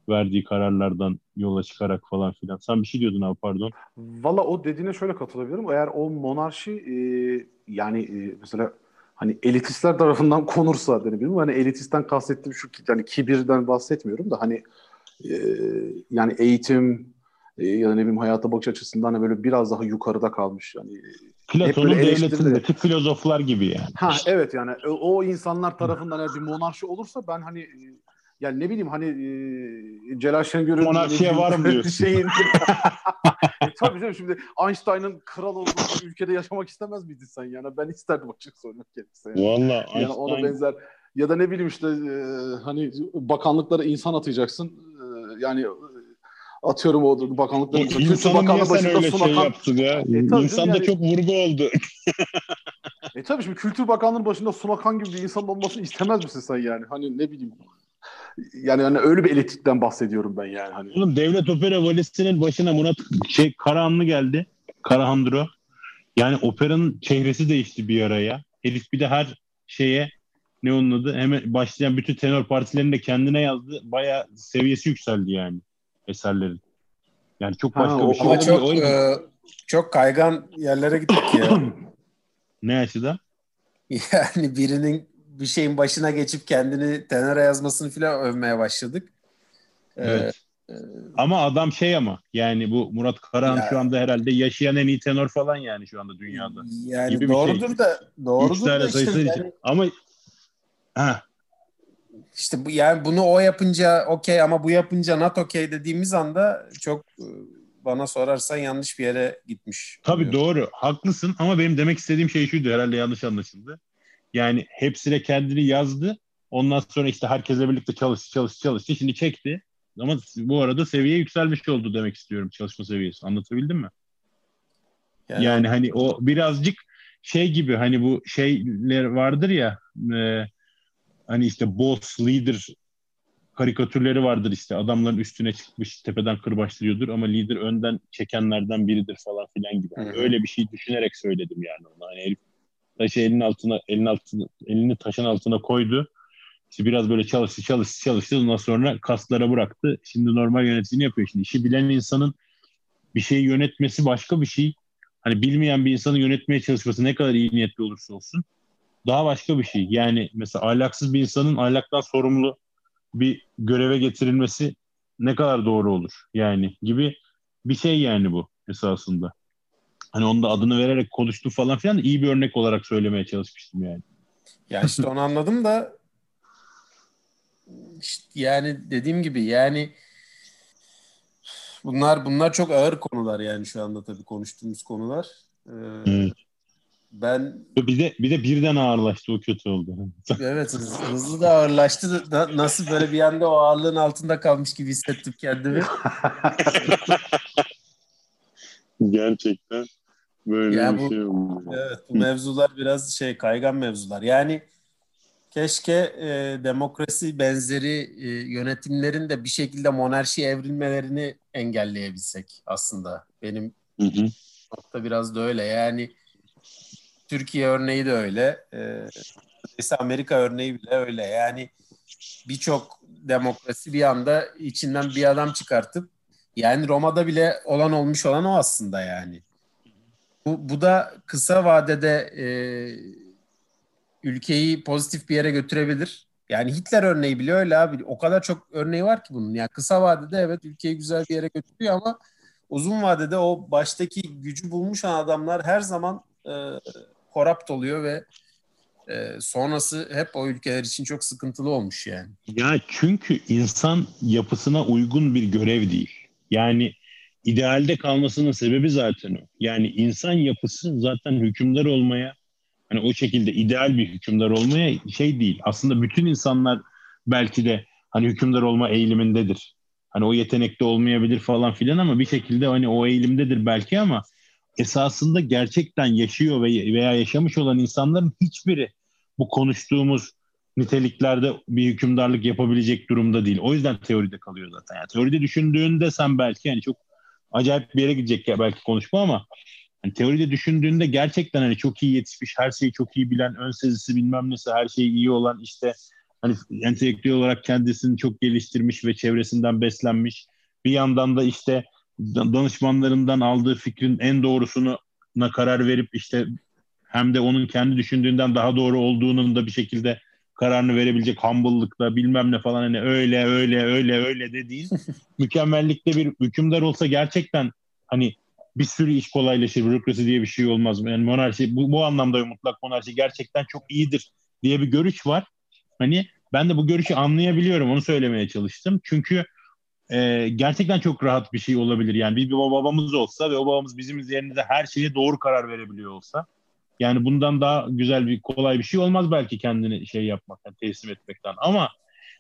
S2: verdiği kararlardan yola çıkarak falan filan. Sen bir şey diyordun abi pardon.
S3: Valla o dediğine şöyle katılabilirim. Eğer o monarşi e, yani e, mesela hani elitistler tarafından konursa denebilirim. Hani elitisten kastettiğim şu yani kibirden bahsetmiyorum da hani e, yani eğitim, e, ya da ne bileyim hayata bakış açısından da böyle biraz daha yukarıda kalmış. Yani
S2: Platon'un devletindeki filozoflar gibi yani.
S3: Ha evet yani o, o insanlar tarafından eğer bir monarşi olursa ben hani yani ne bileyim hani e, Celal Şengör'ün
S2: monarşiye var mı diyorsun? Şeyin,
S3: e, tabii canım şimdi Einstein'ın kral olduğu ülkede yaşamak istemez miydin sen yani? Ben isterdim açık söylemek gerekirse. Yani.
S2: Valla
S3: yani Einstein... ona benzer ya da ne bileyim işte e, hani bakanlıklara insan atayacaksın. E, yani atıyorum o bakanlıkların
S2: e, Kültür Bakanlığı başında öyle Sunakan. Şey yaptın ya? E, İnsanda yani... çok vurgu oldu.
S3: e tabii şimdi Kültür Bakanlığı'nın başında Sunakan gibi bir insan olmasını istemez misin sen yani? Hani ne bileyim yani hani öyle bir elektrikten bahsediyorum ben yani. Hani.
S2: Oğlum Devlet Opera Valisi'nin başına Murat şey Karahanlı geldi. Karahandro. Yani operanın çehresi değişti bir araya. Herif bir de her şeye ne onun adı hemen başlayan bütün tenor partilerini de kendine yazdı. Baya seviyesi yükseldi yani eserlerin. Yani çok başka ha, bir şey.
S1: Ama çok, e, çok kaygan yerlere gittik ya.
S2: ne açıdan?
S1: Yani birinin bir şeyin başına geçip kendini tenora yazmasını filan övmeye başladık.
S2: Ee, evet. Ee, ama adam şey ama yani bu Murat Karahan ya, şu anda herhalde yaşayan en iyi tenor falan yani şu anda dünyada.
S1: Yani gibi doğrudur şey. da doğrudur da işte yani, için.
S2: ama ha
S1: işte bu yani bunu o yapınca okey ama bu yapınca not okey dediğimiz anda çok e, bana sorarsan yanlış bir yere gitmiş.
S2: Tabii oluyor. doğru. Haklısın ama benim demek istediğim şey şuydu herhalde yanlış anlaşıldı. Yani hepsine kendini yazdı. Ondan sonra işte herkesle birlikte çalıştı, çalıştı, çalıştı. Şimdi çekti. Ama bu arada seviye yükselmiş oldu demek istiyorum çalışma seviyesi. Anlatabildim mi? Yani, yani hani o birazcık şey gibi hani bu şeyler vardır ya e, hani işte boss, leader karikatürleri vardır işte adamların üstüne çıkmış tepeden kırbaçlıyordur ama lider önden çekenlerden biridir falan filan gibi. Yani öyle bir şey düşünerek söyledim yani ona. Hani herif taşı elinin altına elinin altına elini taşın altına koydu. İşte biraz böyle çalıştı çalıştı çalıştı ondan sonra kaslara bıraktı. Şimdi normal yöneticini yapıyor. Şimdi işi bilen insanın bir şeyi yönetmesi başka bir şey. Hani bilmeyen bir insanın yönetmeye çalışması ne kadar iyi niyetli olursa olsun daha başka bir şey. Yani mesela ahlaksız bir insanın ahlaktan sorumlu bir göreve getirilmesi ne kadar doğru olur yani gibi bir şey yani bu esasında. Hani onun da adını vererek konuştum falan filan iyi bir örnek olarak söylemeye çalışmıştım yani.
S1: Ya işte onu anladım da işte yani dediğim gibi yani bunlar bunlar çok ağır konular yani şu anda tabii konuştuğumuz konular. Ee, evet. Ben
S2: bir de bir de birden ağırlaştı o kötü oldu.
S1: evet hızlı, hızlı da ağırlaştı. Da, nasıl böyle bir anda o ağırlığın altında kalmış gibi hissettim kendimi.
S2: Gerçekten böyle ya bir bu, şey oldu.
S1: Evet bu mevzular biraz şey kaygan mevzular. Yani keşke e, demokrasi benzeri e, yönetimlerin de bir şekilde monarşi evrilmelerini engelleyebilsek aslında. Benim hı hı. nokta biraz da öyle. Yani Türkiye örneği de öyle. Ee, Amerika örneği bile öyle. Yani birçok demokrasi bir anda içinden bir adam çıkartıp yani Roma'da bile olan olmuş olan o aslında yani. Bu, bu da kısa vadede e, ülkeyi pozitif bir yere götürebilir. Yani Hitler örneği bile öyle abi. O kadar çok örneği var ki bunun. Yani kısa vadede evet ülkeyi güzel bir yere götürüyor ama uzun vadede o baştaki gücü bulmuş adamlar her zaman e, korapt oluyor ve e, sonrası hep o ülkeler için çok sıkıntılı olmuş yani.
S2: Ya çünkü insan yapısına uygun bir görev değil. Yani idealde kalmasının sebebi zaten o. Yani insan yapısı zaten hükümdar olmaya hani o şekilde ideal bir hükümdar olmaya şey değil. Aslında bütün insanlar belki de hani hükümdar olma eğilimindedir. Hani o yetenekte olmayabilir falan filan ama bir şekilde hani o eğilimdedir belki ama esasında gerçekten yaşıyor veya yaşamış olan insanların hiçbiri bu konuştuğumuz niteliklerde bir hükümdarlık yapabilecek durumda değil. O yüzden teoride kalıyor zaten. Yani teoride düşündüğünde sen belki yani çok acayip bir yere gidecek ya belki konuşma ama yani teoride düşündüğünde gerçekten hani çok iyi yetişmiş, her şeyi çok iyi bilen, ön sezisi bilmem nesi, her şeyi iyi olan işte hani entelektüel olarak kendisini çok geliştirmiş ve çevresinden beslenmiş. Bir yandan da işte danışmanlarından aldığı fikrin en doğrusuna karar verip işte hem de onun kendi düşündüğünden daha doğru olduğunun da bir şekilde kararını verebilecek humble'lıkla bilmem ne falan hani öyle öyle öyle öyle dediğin mükemmellikte bir hükümdar olsa gerçekten hani bir sürü iş kolaylaşır. Bürokrasi diye bir şey olmaz. Yani monarşi bu, bu anlamda mutlak monarşi gerçekten çok iyidir diye bir görüş var. Hani ben de bu görüşü anlayabiliyorum. Onu söylemeye çalıştım. Çünkü e, gerçekten çok rahat bir şey olabilir. Yani bir, bir babamız olsa ve o babamız bizim üzerinde her şeye doğru karar verebiliyor olsa. Yani bundan daha güzel bir kolay bir şey olmaz belki kendini şey yapmaktan, teslim etmekten. Ama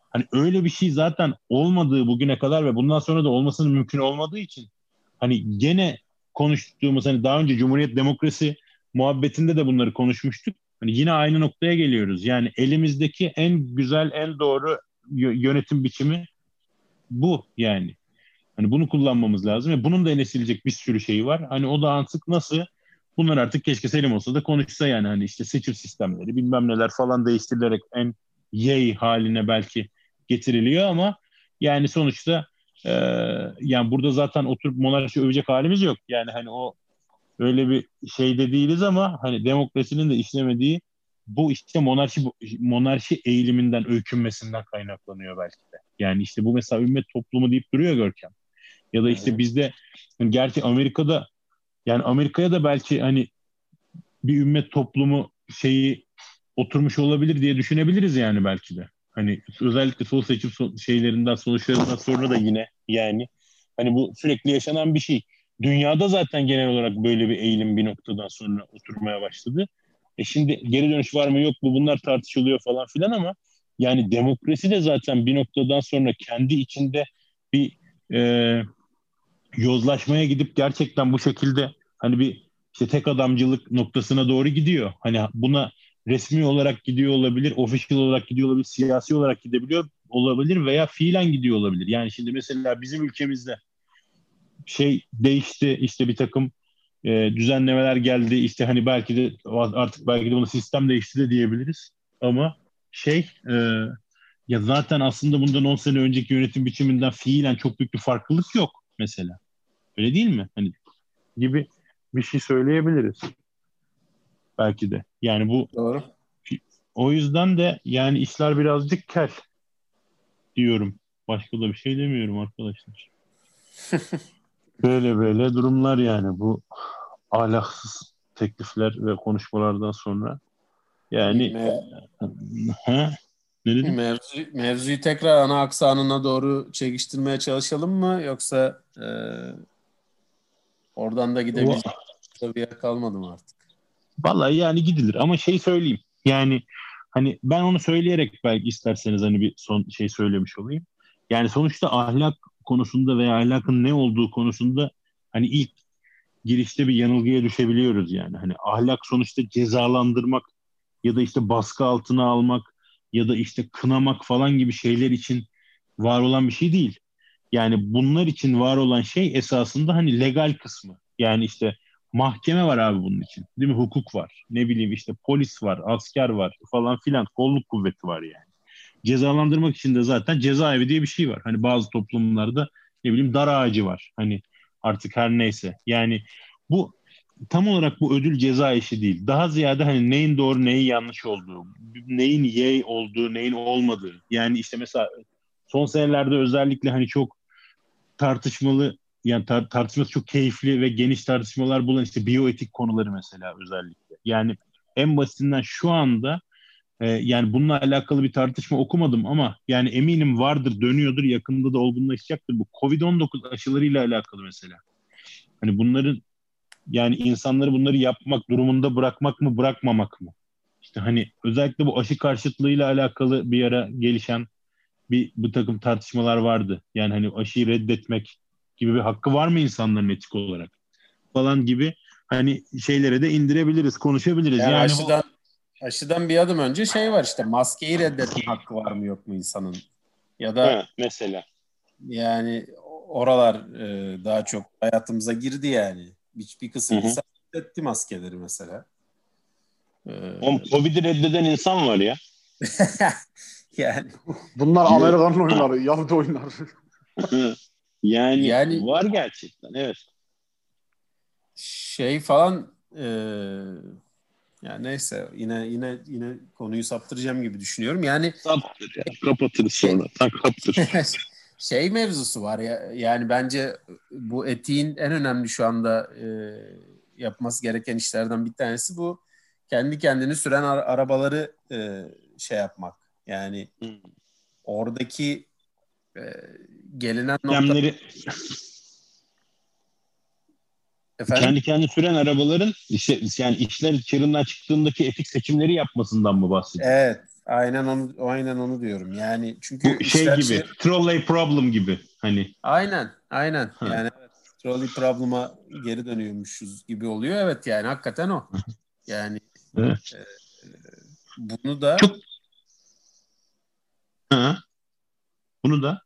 S2: hani öyle bir şey zaten olmadığı bugüne kadar ve bundan sonra da olmasının mümkün olmadığı için hani gene konuştuğumuz hani daha önce Cumhuriyet Demokrasi muhabbetinde de bunları konuşmuştuk. Hani yine aynı noktaya geliyoruz. Yani elimizdeki en güzel, en doğru yönetim biçimi bu yani. Hani bunu kullanmamız lazım ve bunun da enesilecek bir sürü şey var. Hani o da artık nasıl bunlar artık keşke Selim olsa da konuşsa yani hani işte seçim sistemleri bilmem neler falan değiştirilerek en yay haline belki getiriliyor ama yani sonuçta e, yani burada zaten oturup monarşi övecek halimiz yok. Yani hani o öyle bir şeyde değiliz ama hani demokrasinin de işlemediği bu işte monarşi monarşi eğiliminden öykünmesinden kaynaklanıyor belki de. Yani işte bu mesela ümmet toplumu deyip duruyor Görkem. Ya da işte bizde yani gerçi Amerika'da yani Amerika'ya da belki hani bir ümmet toplumu şeyi oturmuş olabilir diye düşünebiliriz yani belki de. Hani özellikle sol seçim şeylerinden sonuçlarından sonra da yine yani hani bu sürekli yaşanan bir şey. Dünyada zaten genel olarak böyle bir eğilim bir noktadan sonra oturmaya başladı. E şimdi geri dönüş var mı yok mu bunlar tartışılıyor falan filan ama yani demokrasi de zaten bir noktadan sonra kendi içinde bir e, yozlaşmaya gidip gerçekten bu şekilde hani bir işte tek adamcılık noktasına doğru gidiyor. Hani buna resmi olarak gidiyor olabilir, official olarak gidiyor olabilir, siyasi olarak gidebiliyor olabilir veya fiilen gidiyor olabilir. Yani şimdi mesela bizim ülkemizde şey değişti işte bir takım e, düzenlemeler geldi işte hani belki de artık belki de bunu sistem değişti de diyebiliriz ama şey e, ya zaten aslında bundan 10 sene önceki yönetim biçiminden fiilen çok büyük bir farklılık yok mesela. Öyle değil mi? Hani gibi bir şey söyleyebiliriz. Belki de. Yani bu
S1: Doğru.
S2: O yüzden de yani işler birazcık kel diyorum. Başka da bir şey demiyorum arkadaşlar. böyle böyle durumlar yani bu ahlaksız teklifler ve konuşmalardan sonra yani
S1: Me- ha? Ne dedin? Mevzu, mevzuyu tekrar ana aksanına doğru çekiştirmeye çalışalım mı yoksa e, oradan da gidebilecek bir yer kalmadı mı artık?
S2: Vallahi yani gidilir ama şey söyleyeyim yani hani ben onu söyleyerek belki isterseniz hani bir son şey söylemiş olayım. Yani sonuçta ahlak konusunda veya ahlakın ne olduğu konusunda hani ilk girişte bir yanılgıya düşebiliyoruz yani. Hani ahlak sonuçta cezalandırmak ya da işte baskı altına almak ya da işte kınamak falan gibi şeyler için var olan bir şey değil. Yani bunlar için var olan şey esasında hani legal kısmı. Yani işte mahkeme var abi bunun için. Değil mi? Hukuk var. Ne bileyim işte polis var, asker var falan filan. Kolluk kuvveti var yani. Cezalandırmak için de zaten cezaevi diye bir şey var. Hani bazı toplumlarda ne bileyim dar ağacı var. Hani artık her neyse. Yani bu tam olarak bu ödül ceza işi değil. Daha ziyade hani neyin doğru neyin yanlış olduğu, neyin yey olduğu, neyin olmadığı. Yani işte mesela son senelerde özellikle hani çok tartışmalı yani tar- tartışması çok keyifli ve geniş tartışmalar bulan işte biyoetik konuları mesela özellikle. Yani en basitinden şu anda e, yani bununla alakalı bir tartışma okumadım ama yani eminim vardır, dönüyordur, yakında da olgunlaşacaktır. Bu Covid-19 aşılarıyla alakalı mesela. Hani bunların yani insanları bunları yapmak durumunda bırakmak mı, bırakmamak mı? İşte hani özellikle bu aşı karşıtlığıyla alakalı bir ara gelişen bir bu takım tartışmalar vardı. Yani hani aşıyı reddetmek gibi bir hakkı var mı insanların etik olarak falan gibi hani şeylere de indirebiliriz, konuşabiliriz.
S1: Yani, yani aşıdan bu... aşıdan bir adım önce şey var işte maskeyi reddetme hakkı var mı yok mu insanın? Ya da ha,
S2: mesela
S1: yani oralar e, daha çok hayatımıza girdi yani. Bir, bir kısım insan reddetti maskeleri mesela.
S2: Ee... Oğlum Covid'i reddeden insan var ya.
S1: yani.
S3: Bunlar Amerikan oyunları, Yahudi oyunları.
S2: Yani, yani var gerçekten evet.
S1: Şey falan e, yani neyse yine yine yine konuyu saptıracağım gibi düşünüyorum. Yani
S2: saptır ya kapatırız sonra. Tak kaptır.
S1: şey mevzusu var ya yani bence bu etiğin en önemli şu anda e, yapması gereken işlerden bir tanesi bu kendi kendini süren arabaları e, şey yapmak Yani hmm. oradaki e, gelinen nokta...
S2: Efendim? Kendi kendine süren arabaların işte yani işler çığırından çıktığındaki etik seçimleri yapmasından mı bahsediyor?
S1: Evet. Aynen onu aynen onu diyorum. Yani çünkü
S2: Bu şey gibi, şey... trolley problem gibi hani.
S1: Aynen, aynen. Ha. Yani evet, trolley problem'a geri dönüyormuşuz gibi oluyor. Evet yani hakikaten o. Yani evet. e, bunu da
S2: Çok... Ha. Bunu da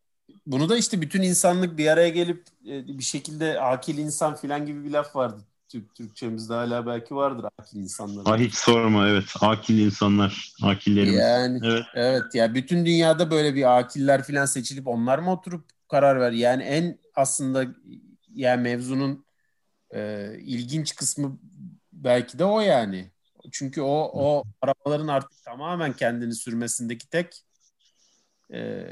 S1: bunu da işte bütün insanlık bir araya gelip e, bir şekilde akil insan filan gibi bir laf vardı. Türk Türkçemizde hala belki vardır akil insanlar.
S2: Ha, hiç sorma evet. Akil insanlar, akillerimiz.
S1: Yani evet. evet ya bütün dünyada böyle bir akiller filan seçilip onlar mı oturup karar ver? Yani en aslında yani mevzunun e, ilginç kısmı belki de o yani. Çünkü o o arabaların artık tamamen kendini sürmesindeki tek e,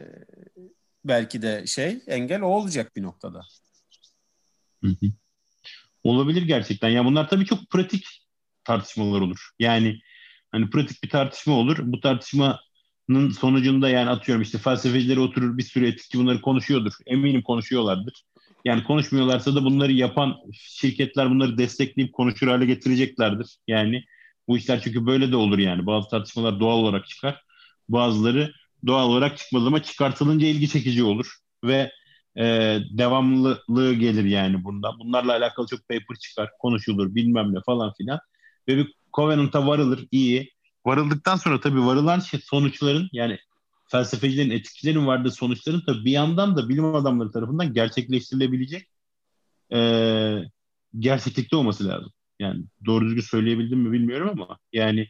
S1: belki de şey engel o olacak bir noktada.
S2: Olabilir gerçekten. Ya bunlar tabii çok pratik tartışmalar olur. Yani hani pratik bir tartışma olur. Bu tartışmanın sonucunda yani atıyorum işte felsefecileri oturur bir sürü etikçi bunları konuşuyordur. Eminim konuşuyorlardır. Yani konuşmuyorlarsa da bunları yapan şirketler bunları destekleyip konuşur hale getireceklerdir. Yani bu işler çünkü böyle de olur yani. Bazı tartışmalar doğal olarak çıkar. Bazıları doğal olarak çıkmaz ama çıkartılınca ilgi çekici olur. Ve e, devamlılığı gelir yani bunda. Bunlarla alakalı çok paper çıkar, konuşulur bilmem ne falan filan. Ve bir Covenant'a varılır iyi. Varıldıktan sonra tabii varılan şey, sonuçların yani felsefecilerin, etikçilerin vardığı sonuçların tabii bir yandan da bilim adamları tarafından gerçekleştirilebilecek e, gerçeklikte olması lazım. Yani doğru düzgün söyleyebildim mi bilmiyorum ama yani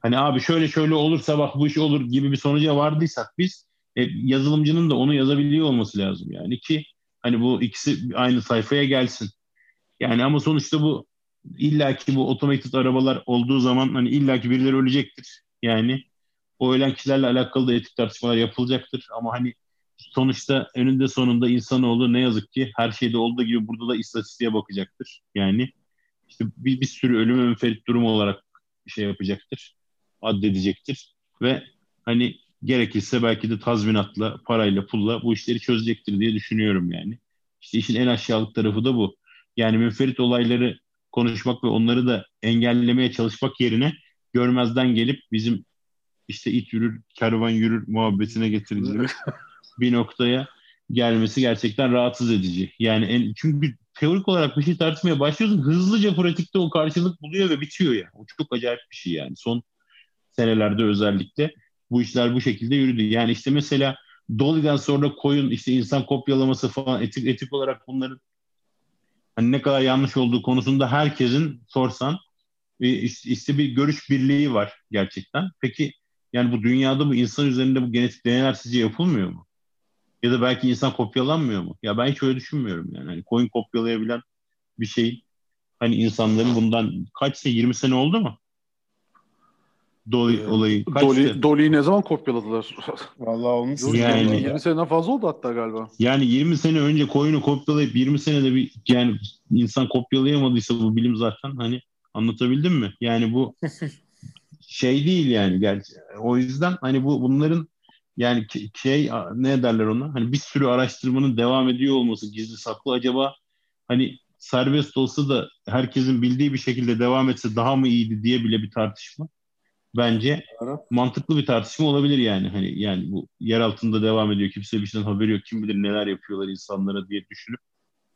S2: hani abi şöyle şöyle olursa bak bu iş olur gibi bir sonuca vardıysak biz e, yazılımcının da onu yazabiliyor olması lazım yani ki hani bu ikisi aynı sayfaya gelsin. Yani ama sonuçta bu illaki bu otomatik arabalar olduğu zaman hani illaki birileri ölecektir. Yani o ölen kişilerle alakalı da etik tartışmalar yapılacaktır ama hani sonuçta önünde sonunda insanoğlu ne yazık ki her şeyde olduğu gibi burada da istatistiğe bakacaktır. Yani işte bir, bir sürü ölüm münferit durum olarak şey yapacaktır, addedecektir ve hani gerekirse belki de tazminatla, parayla, pulla bu işleri çözecektir diye düşünüyorum yani. İşte işin en aşağılık tarafı da bu. Yani münferit olayları konuşmak ve onları da engellemeye çalışmak yerine görmezden gelip bizim işte it yürür, kervan yürür muhabbetine getirdiğimiz bir noktaya gelmesi gerçekten rahatsız edici. Yani en, çünkü teorik olarak bir şey tartışmaya başlıyorsun hızlıca pratikte o karşılık buluyor ve bitiyor ya. O çok acayip bir şey yani. Son senelerde özellikle bu işler bu şekilde yürüdü. Yani işte mesela Dolly'den sonra koyun işte insan kopyalaması falan etik etik olarak bunların hani ne kadar yanlış olduğu konusunda herkesin sorsan işte bir görüş birliği var gerçekten. Peki yani bu dünyada bu insan üzerinde bu genetik deneyler sizce yapılmıyor mu? Ya da belki insan kopyalanmıyor mu? Ya ben hiç öyle düşünmüyorum yani. Hani koyun kopyalayabilen bir şey hani insanların bundan kaç 20 sene oldu mu? Dolly olayı kaçtı?
S3: Dolly, Dolly'yi ne zaman kopyaladılar?
S1: Vallahi olmuş.
S3: Yani, 20 seneden fazla oldu hatta galiba.
S2: Yani 20 sene önce koyunu kopyalayıp 20 senede bir yani insan kopyalayamadıysa bu bilim zaten hani anlatabildim mi? Yani bu şey değil yani gerçi. O yüzden hani bu bunların yani şey ne derler ona? Hani bir sürü araştırmanın devam ediyor olması gizli saklı acaba hani serbest olsa da herkesin bildiği bir şekilde devam etse daha mı iyiydi diye bile bir tartışma bence mantıklı bir tartışma olabilir yani. Hani yani bu yer altında devam ediyor. Kimse bir şeyden haberi yok. Kim bilir neler yapıyorlar insanlara diye düşünüp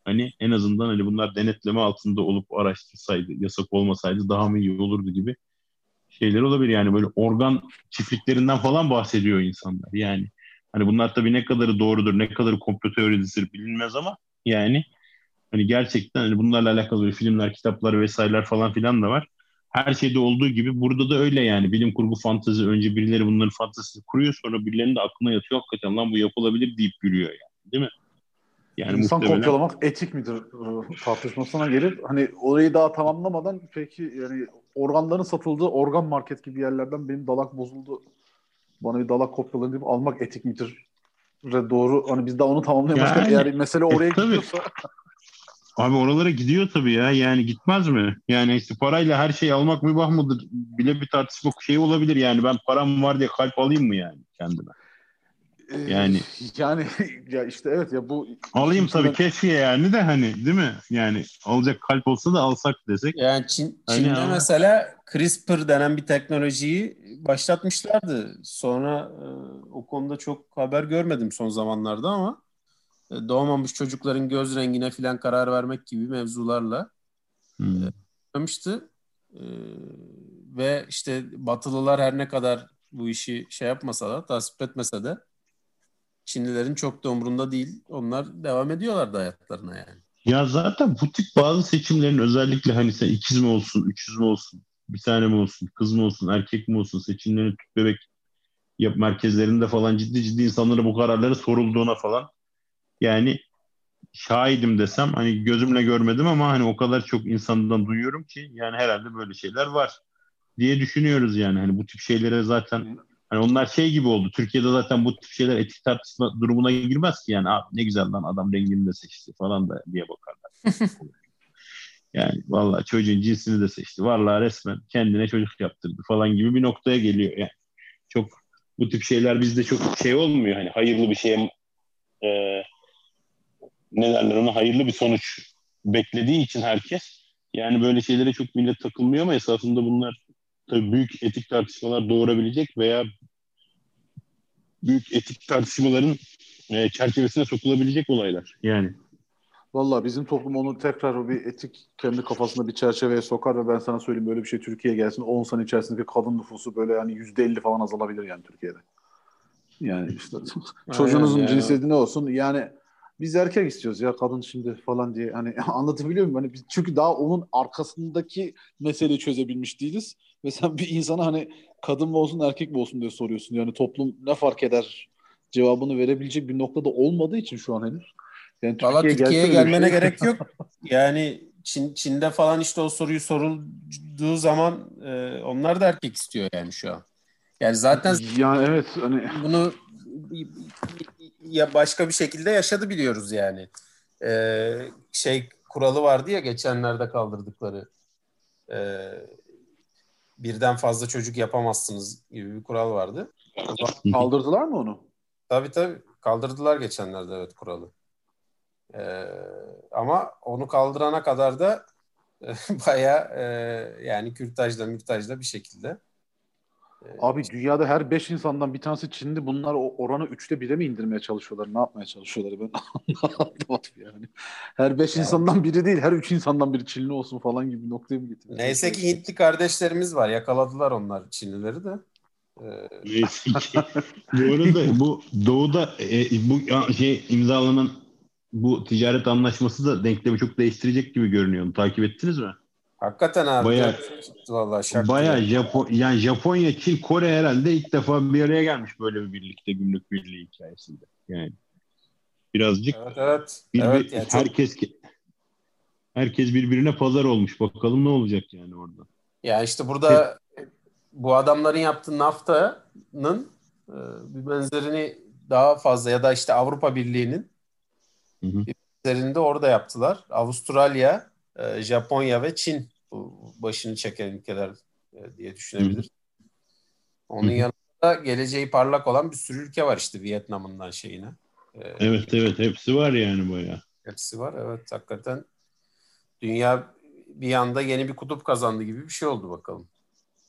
S2: hani en azından hani bunlar denetleme altında olup araştırsaydı, yasak olmasaydı daha mı iyi olurdu gibi şeyler olabilir. Yani böyle organ çiftliklerinden falan bahsediyor insanlar. Yani hani bunlar tabii ne kadarı doğrudur, ne kadarı komplo teorisidir bilinmez ama yani hani gerçekten hani bunlarla alakalı böyle filmler, kitaplar vesaireler falan filan da var her şeyde olduğu gibi burada da öyle yani. Bilim kurgu fantezi önce birileri bunların fantezisini kuruyor sonra birilerinin de aklına yatıyor hakikaten lan bu yapılabilir deyip yürüyor yani. Değil mi?
S3: Yani İnsan muhtemelen... kopyalamak etik midir e, tartışmasına gelir. Hani orayı daha tamamlamadan peki yani organların satıldığı organ market gibi yerlerden benim dalak bozuldu. Bana bir dalak kopyalayın deyip almak etik midir? Doğru. Hani biz daha onu tamamlayamamışken yani, eğer mesele oraya e, gidiyorsa
S2: Abi oralara gidiyor tabii ya. Yani gitmez mi? Yani işte parayla her şeyi almak mübah mıdır? Bile bir tartışma şey olabilir yani. Ben param var diye kalp alayım mı yani kendime?
S3: Ee, yani yani ya işte evet ya bu
S2: alayım tabii ben... keşke yani de hani değil mi? Yani alacak kalp olsa da alsak desek.
S1: Yani Çin, hani Çin'de ama... mesela CRISPR denen bir teknolojiyi başlatmışlardı. Sonra e, o konuda çok haber görmedim son zamanlarda ama doğmamış çocukların göz rengine filan karar vermek gibi mevzularla hmm. e, e, ve işte Batılılar her ne kadar bu işi şey yapmasa da tasvip etmese de Çinlilerin çok da umurunda değil. Onlar devam ediyorlar hayatlarına yani.
S2: Ya zaten bu tip bazı seçimlerin özellikle hani sen ikiz mi olsun, üçüz mü olsun, bir tane mi olsun, kız mı olsun, erkek mi olsun seçimlerin tüp bebek yap merkezlerinde falan ciddi ciddi insanlara bu kararları sorulduğuna falan yani şahidim desem hani gözümle görmedim ama hani o kadar çok insandan duyuyorum ki yani herhalde böyle şeyler var diye düşünüyoruz yani hani bu tip şeylere zaten Hani onlar şey gibi oldu. Türkiye'de zaten bu tip şeyler etik tartışma durumuna girmez ki yani. ne güzel lan adam rengini de seçti falan da diye bakarlar. yani vallahi çocuğun cinsini de seçti. Vallahi resmen kendine çocuk yaptırdı falan gibi bir noktaya geliyor yani. Çok bu tip şeyler bizde çok şey olmuyor. Hani hayırlı bir şeye e, ne derler ona hayırlı bir sonuç beklediği için herkes yani böyle şeylere çok millet takılmıyor ama esasında bunlar tabii büyük etik tartışmalar doğurabilecek veya büyük etik tartışmaların e, çerçevesine sokulabilecek olaylar. Yani.
S3: Valla bizim toplum onu tekrar o bir etik kendi kafasında bir çerçeveye sokar ve ben sana söyleyeyim böyle bir şey Türkiye'ye gelsin 10 sene içerisindeki kadın nüfusu böyle yani %50 falan azalabilir yani Türkiye'de. Yani işte çocuğunuzun yani. cinsiyeti ne olsun yani biz erkek istiyoruz ya kadın şimdi falan diye hani anlatabiliyor muyum? Hani biz, çünkü daha onun arkasındaki meseleyi çözebilmiş değiliz. Ve sen bir insana hani kadın mı olsun erkek mi olsun diye soruyorsun. Yani toplum ne fark eder cevabını verebilecek bir noktada olmadığı için şu an henüz.
S1: Yani Valla Türkiye'ye Türkiye gelmene şey... gerek yok. Yani Çin, Çin'de falan işte o soruyu sorulduğu zaman e, onlar da erkek istiyor yani şu an. Yani zaten
S3: ya evet hani
S1: bunu ya başka bir şekilde yaşadı biliyoruz yani. Ee, şey kuralı vardı ya geçenlerde kaldırdıkları. Ee, birden fazla çocuk yapamazsınız gibi bir kural vardı.
S3: Kaldırdılar mı onu?
S1: Tabii tabii. Kaldırdılar geçenlerde evet kuralı. Ee, ama onu kaldırana kadar da baya e, yani kürtajla mürtajla bir şekilde
S3: Abi dünyada her 5 insandan bir tanesi Çinli. Bunlar o oranı 3'te 1'e mi indirmeye çalışıyorlar? Ne yapmaya çalışıyorlar? Ben anlamadım yani. Her 5 yani. insandan biri değil, her 3 insandan biri Çinli olsun falan gibi bir noktaya mı getiriyor?
S1: Neyse ki Hintli kardeşlerimiz var. Yakaladılar onlar Çinlileri de.
S2: Ee... Neyse ki. bu arada bu doğuda e, bu şey imzalanan bu ticaret anlaşması da denklemi çok değiştirecek gibi görünüyor. Takip ettiniz mi?
S1: Hakikaten abi.
S2: Bayağı, vallahi şak bayağı Japon, yani Japonya, Çin, Kore herhalde ilk defa bir araya gelmiş böyle bir birlikte gümrük birliği hikayesinde. Yani birazcık
S1: evet, evet.
S2: Bir,
S1: evet
S2: yani herkes çok... herkes birbirine pazar olmuş. Bakalım ne olacak yani orada.
S1: Ya işte burada evet. bu adamların yaptığı NAFTA'nın e, bir benzerini daha fazla ya da işte Avrupa Birliği'nin bir benzerini de orada yaptılar. Avustralya, e, Japonya ve Çin başını çeken ülkeler e, diye düşünebilir. Onun yanında geleceği parlak olan bir sürü ülke var işte Vietnam'ından şeyine.
S2: E, evet evet hepsi var yani baya.
S1: Hepsi var evet hakikaten dünya bir anda yeni bir kutup kazandı gibi bir şey oldu bakalım.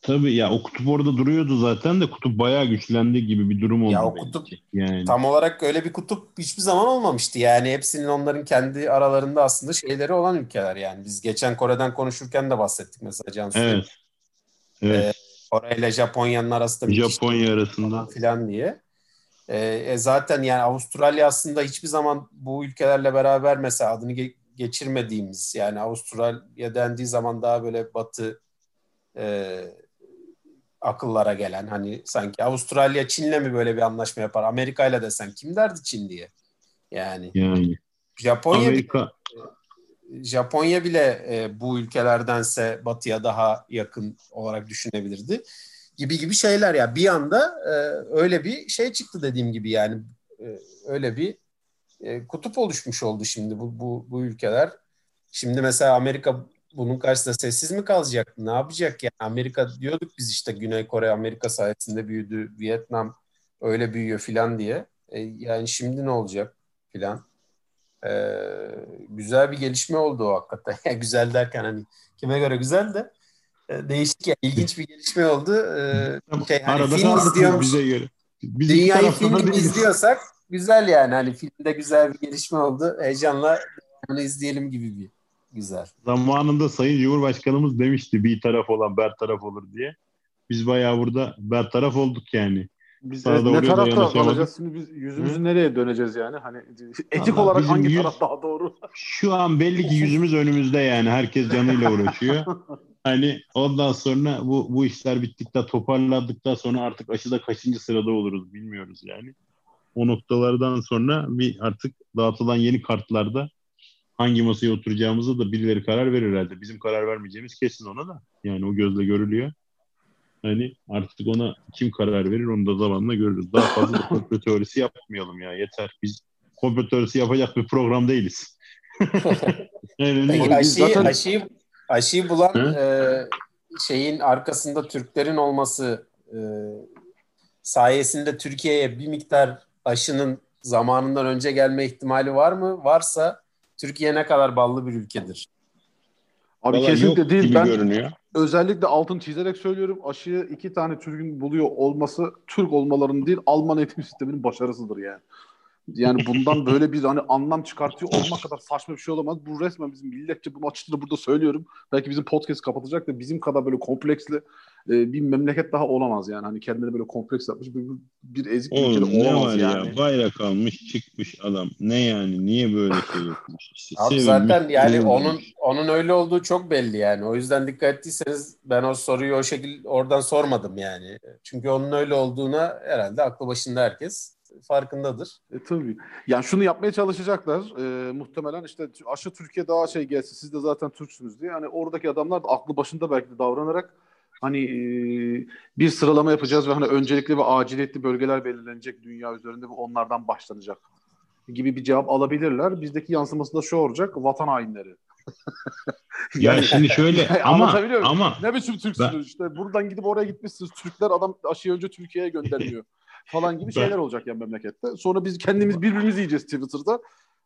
S2: Tabii ya o kutup orada duruyordu zaten de kutup bayağı güçlendi gibi bir durum oldu.
S1: Ya o kutup yani. tam olarak öyle bir kutup hiçbir zaman olmamıştı. Yani hepsinin onların kendi aralarında aslında şeyleri olan ülkeler yani. Biz geçen Kore'den konuşurken de bahsettik mesela Cansu.
S2: Evet. Evet. Ee,
S1: Kore ile Japonya'nın arasında
S2: Japonya arasında
S1: filan diye. Ee, e, zaten yani Avustralya aslında hiçbir zaman bu ülkelerle beraber mesela adını ge- geçirmediğimiz yani Avustralya dendiği zaman daha böyle batı e, akıllara gelen hani sanki Avustralya Çin'le mi böyle bir anlaşma yapar? Amerika ile desen kim derdi Çin diye? Yani.
S2: Yani.
S1: Japonya Amerika bile, Japonya bile e, bu ülkelerdense batıya daha yakın olarak düşünebilirdi. Gibi gibi şeyler ya. Bir anda e, öyle bir şey çıktı dediğim gibi yani e, öyle bir e, kutup oluşmuş oldu şimdi bu bu, bu ülkeler Şimdi mesela Amerika bunun karşısında sessiz mi kalacak? Ne yapacak yani? Amerika diyorduk biz işte Güney Kore Amerika sayesinde büyüdü. Vietnam öyle büyüyor filan diye. E, yani şimdi ne olacak filan. E, güzel bir gelişme oldu o hakikaten. güzel derken hani kime göre güzel de e, değişik ya ilginç bir gelişme oldu. E, şey, hani Arada film izliyormuş. Bize göre. Biz Dünyayı film gibi izliyorsak güzel yani. Hani filmde güzel bir gelişme oldu. Heyecanla onu izleyelim gibi bir güzel.
S2: Zamanında Sayın Cumhurbaşkanımız demişti bir taraf olan ber taraf olur diye. Biz bayağı burada ber taraf olduk yani.
S3: Biz Sağda ne tarafta olacağız? Şimdi biz yüzümüzü Hı? nereye döneceğiz yani? Hani etik Allah, olarak hangi yüz, taraf daha doğru?
S2: Şu an belli ki yüzümüz önümüzde yani. Herkes canıyla uğraşıyor. hani ondan sonra bu bu işler bittikten toparladıktan sonra artık aşıda kaçıncı sırada oluruz bilmiyoruz yani. O noktalardan sonra bir artık dağıtılan yeni kartlarda hangi masaya oturacağımızı da birileri karar verir herhalde. Bizim karar vermeyeceğimiz kesin ona da. Yani o gözle görülüyor. Hani artık ona kim karar verir onu da zamanla görürüz. Daha fazla komplo teorisi yapmayalım ya yeter. Biz komplo teorisi yapacak bir program değiliz.
S1: yani, Peki aşıyı, zaten... aşıyı, aşıyı bulan e, şeyin arkasında Türklerin olması e, sayesinde Türkiye'ye bir miktar aşının zamanından önce gelme ihtimali var mı? Varsa Türkiye ne kadar ballı bir ülkedir?
S3: Abi Vallahi kesinlikle değil. Ben görünüyor. özellikle altın çizerek söylüyorum. Aşıyı iki tane Türk'ün buluyor olması Türk olmalarının değil Alman eğitim sisteminin başarısıdır yani. Yani bundan böyle bir hani anlam çıkartıyor olmak kadar saçma bir şey olamaz. Bu resmen bizim milletçe bunu açıkça burada söylüyorum. Belki bizim podcast kapatacak da bizim kadar böyle kompleksli e, bir memleket daha olamaz yani. Hani kendine böyle kompleks yapmış bir, bir ezik bir ülkede olamaz yani. Ya,
S2: bayrak almış çıkmış adam. Ne yani? Niye böyle şey yapmış?
S1: İşte Abi zaten yani onun onun öyle olduğu çok belli yani. O yüzden dikkat ettiyseniz ben o soruyu o şekilde oradan sormadım yani. Çünkü onun öyle olduğuna herhalde aklı başında herkes farkındadır.
S3: E, tabii. Yani şunu yapmaya çalışacaklar. E, muhtemelen işte aşı Türkiye daha şey gelse siz de zaten Türksünüz diye. Yani oradaki adamlar da aklı başında belki de davranarak hani e, bir sıralama yapacağız ve hani öncelikli ve aciliyetli bölgeler belirlenecek dünya üzerinde ve onlardan başlanacak gibi bir cevap alabilirler. Bizdeki yansıması da şu olacak. Vatan hainleri.
S2: yani, yani şimdi şöyle ama ama
S3: ne biçim Türksünüz ben... işte buradan gidip oraya gitmişsiniz. Türkler adam aşıyı önce Türkiye'ye göndermiyor falan gibi şeyler olacak yani memlekette. Sonra biz kendimiz birbirimizi yiyeceğiz Twitter'da.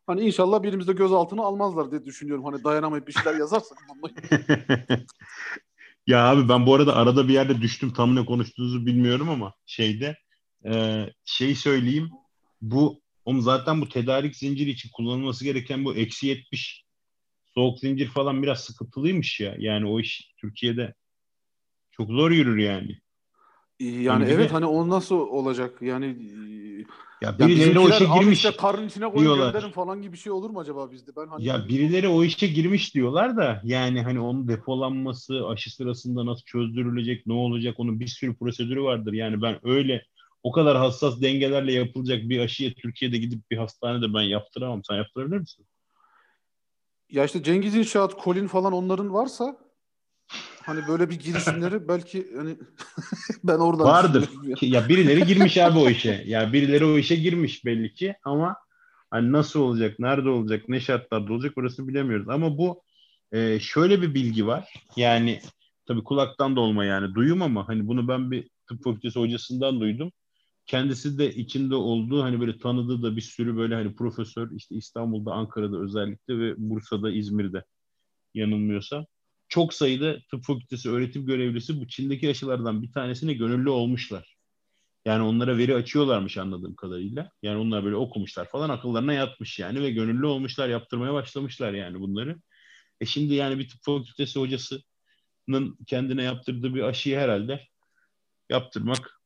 S3: Hani inşallah birimiz de gözaltına almazlar diye düşünüyorum. Hani dayanamayıp bir şeyler yazarsak.
S2: Ya abi ben bu arada arada bir yerde düştüm tam ne konuştuğunuzu bilmiyorum ama şeyde e, şey söyleyeyim bu oğlum zaten bu tedarik zinciri için kullanılması gereken bu eksi 70 soğuk zincir falan biraz sıkıntılıymış ya. Yani o iş Türkiye'de çok zor yürür yani.
S3: Yani hani evet de, hani o nasıl olacak? Yani
S2: ya birileri ya o işe girmiş işte
S3: karın içine koyun gönderin falan gibi bir şey olur mu acaba bizde? Ben
S2: hani Ya birileri o işe girmiş diyorlar da yani hani onun depolanması, aşı sırasında nasıl çözdürülecek, ne olacak onun bir sürü prosedürü vardır. Yani ben öyle o kadar hassas dengelerle yapılacak bir aşıya Türkiye'de gidip bir hastanede ben yaptıramam. Sen yaptırabilir misin?
S3: Ya işte Cengiz İnşaat, Colin falan onların varsa Hani böyle bir girişimleri belki hani ben oradan
S2: vardır. Ya. ya birileri girmiş abi o işe. Ya birileri o işe girmiş belli ki ama hani nasıl olacak, nerede olacak, ne şartlarda olacak orası bilemiyoruz. Ama bu e, şöyle bir bilgi var. Yani tabii kulaktan da olma yani duyum ama hani bunu ben bir tıp fakültesi hocasından duydum. Kendisi de içinde olduğu hani böyle tanıdığı da bir sürü böyle hani profesör işte İstanbul'da, Ankara'da özellikle ve Bursa'da, İzmir'de yanılmıyorsam çok sayıda tıp fakültesi öğretim görevlisi bu Çin'deki aşılardan bir tanesine gönüllü olmuşlar. Yani onlara veri açıyorlarmış anladığım kadarıyla. Yani onlar böyle okumuşlar falan akıllarına yatmış yani ve gönüllü olmuşlar yaptırmaya başlamışlar yani bunları. E şimdi yani bir tıp fakültesi hocasının kendine yaptırdığı bir aşıyı herhalde yaptırmak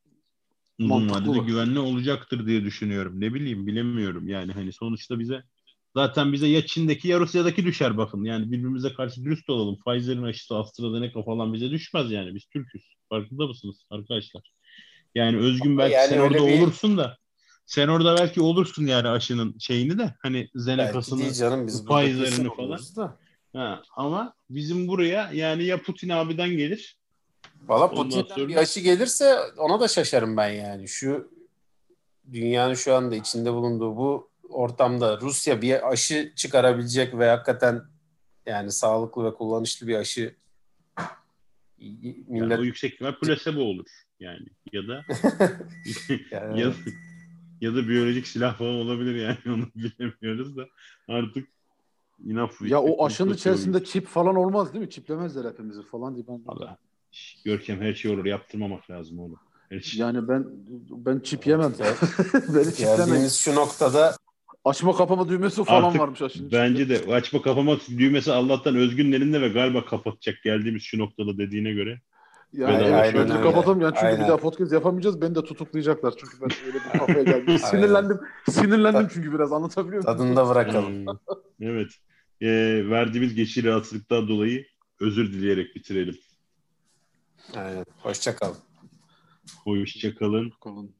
S2: uzun vadede güvenli olacaktır diye düşünüyorum. Ne bileyim bilemiyorum yani hani sonuçta bize Zaten bize ya Çin'deki ya Rusya'daki düşer bakın. Yani birbirimize karşı dürüst olalım. Pfizer'in aşısı AstraZeneca falan bize düşmez yani. Biz Türk'üz. Farkında mısınız arkadaşlar? Yani Özgün belki yani sen orada bir... olursun da sen orada belki olursun yani aşının şeyini de hani Zeneca'sını, Pfizer'ini falan. Da. Ha, ama bizim buraya yani ya Putin abiden gelir.
S1: Valla Putin'den sonra... bir aşı gelirse ona da şaşarım ben yani. Şu dünyanın şu anda içinde bulunduğu bu ortamda Rusya bir aşı çıkarabilecek ve hakikaten Yani sağlıklı ve kullanışlı bir aşı
S2: millet... Yani o yüksek ihtimal plasebo olur yani ya da yani... ya, ya da biyolojik silah falan olabilir yani onu bilemiyoruz da artık
S3: enough. Ya o aşının içerisinde çip falan olmaz değil mi? Çiplemezler hepimizi falan diye ben.
S2: Allah. Görkem her şey olur yaptırmamak lazım oğlum.
S3: Şey. Yani ben ben çip yemem. Beni
S1: çiplemeyin. şu noktada
S3: Açma kapama düğmesi falan Artık varmış aşının
S2: Bence de açma kapama düğmesi Allah'tan Özgün'ün elinde ve galiba kapatacak geldiğimiz şu noktada dediğine göre.
S3: Yani aynen, aynen öyle. kapatalım yani çünkü aynen. bir daha podcast yapamayacağız. Beni de tutuklayacaklar çünkü ben öyle bir kafaya geldim. sinirlendim. Sinirlendim çünkü biraz anlatabiliyor muyum?
S1: Tadında bırakalım.
S2: Evet. Ee, verdiğimiz geçici rahatsızlıktan dolayı özür dileyerek bitirelim.
S1: Aynen. Hoşçakalın.
S2: Hoşçakalın.
S3: Kalın.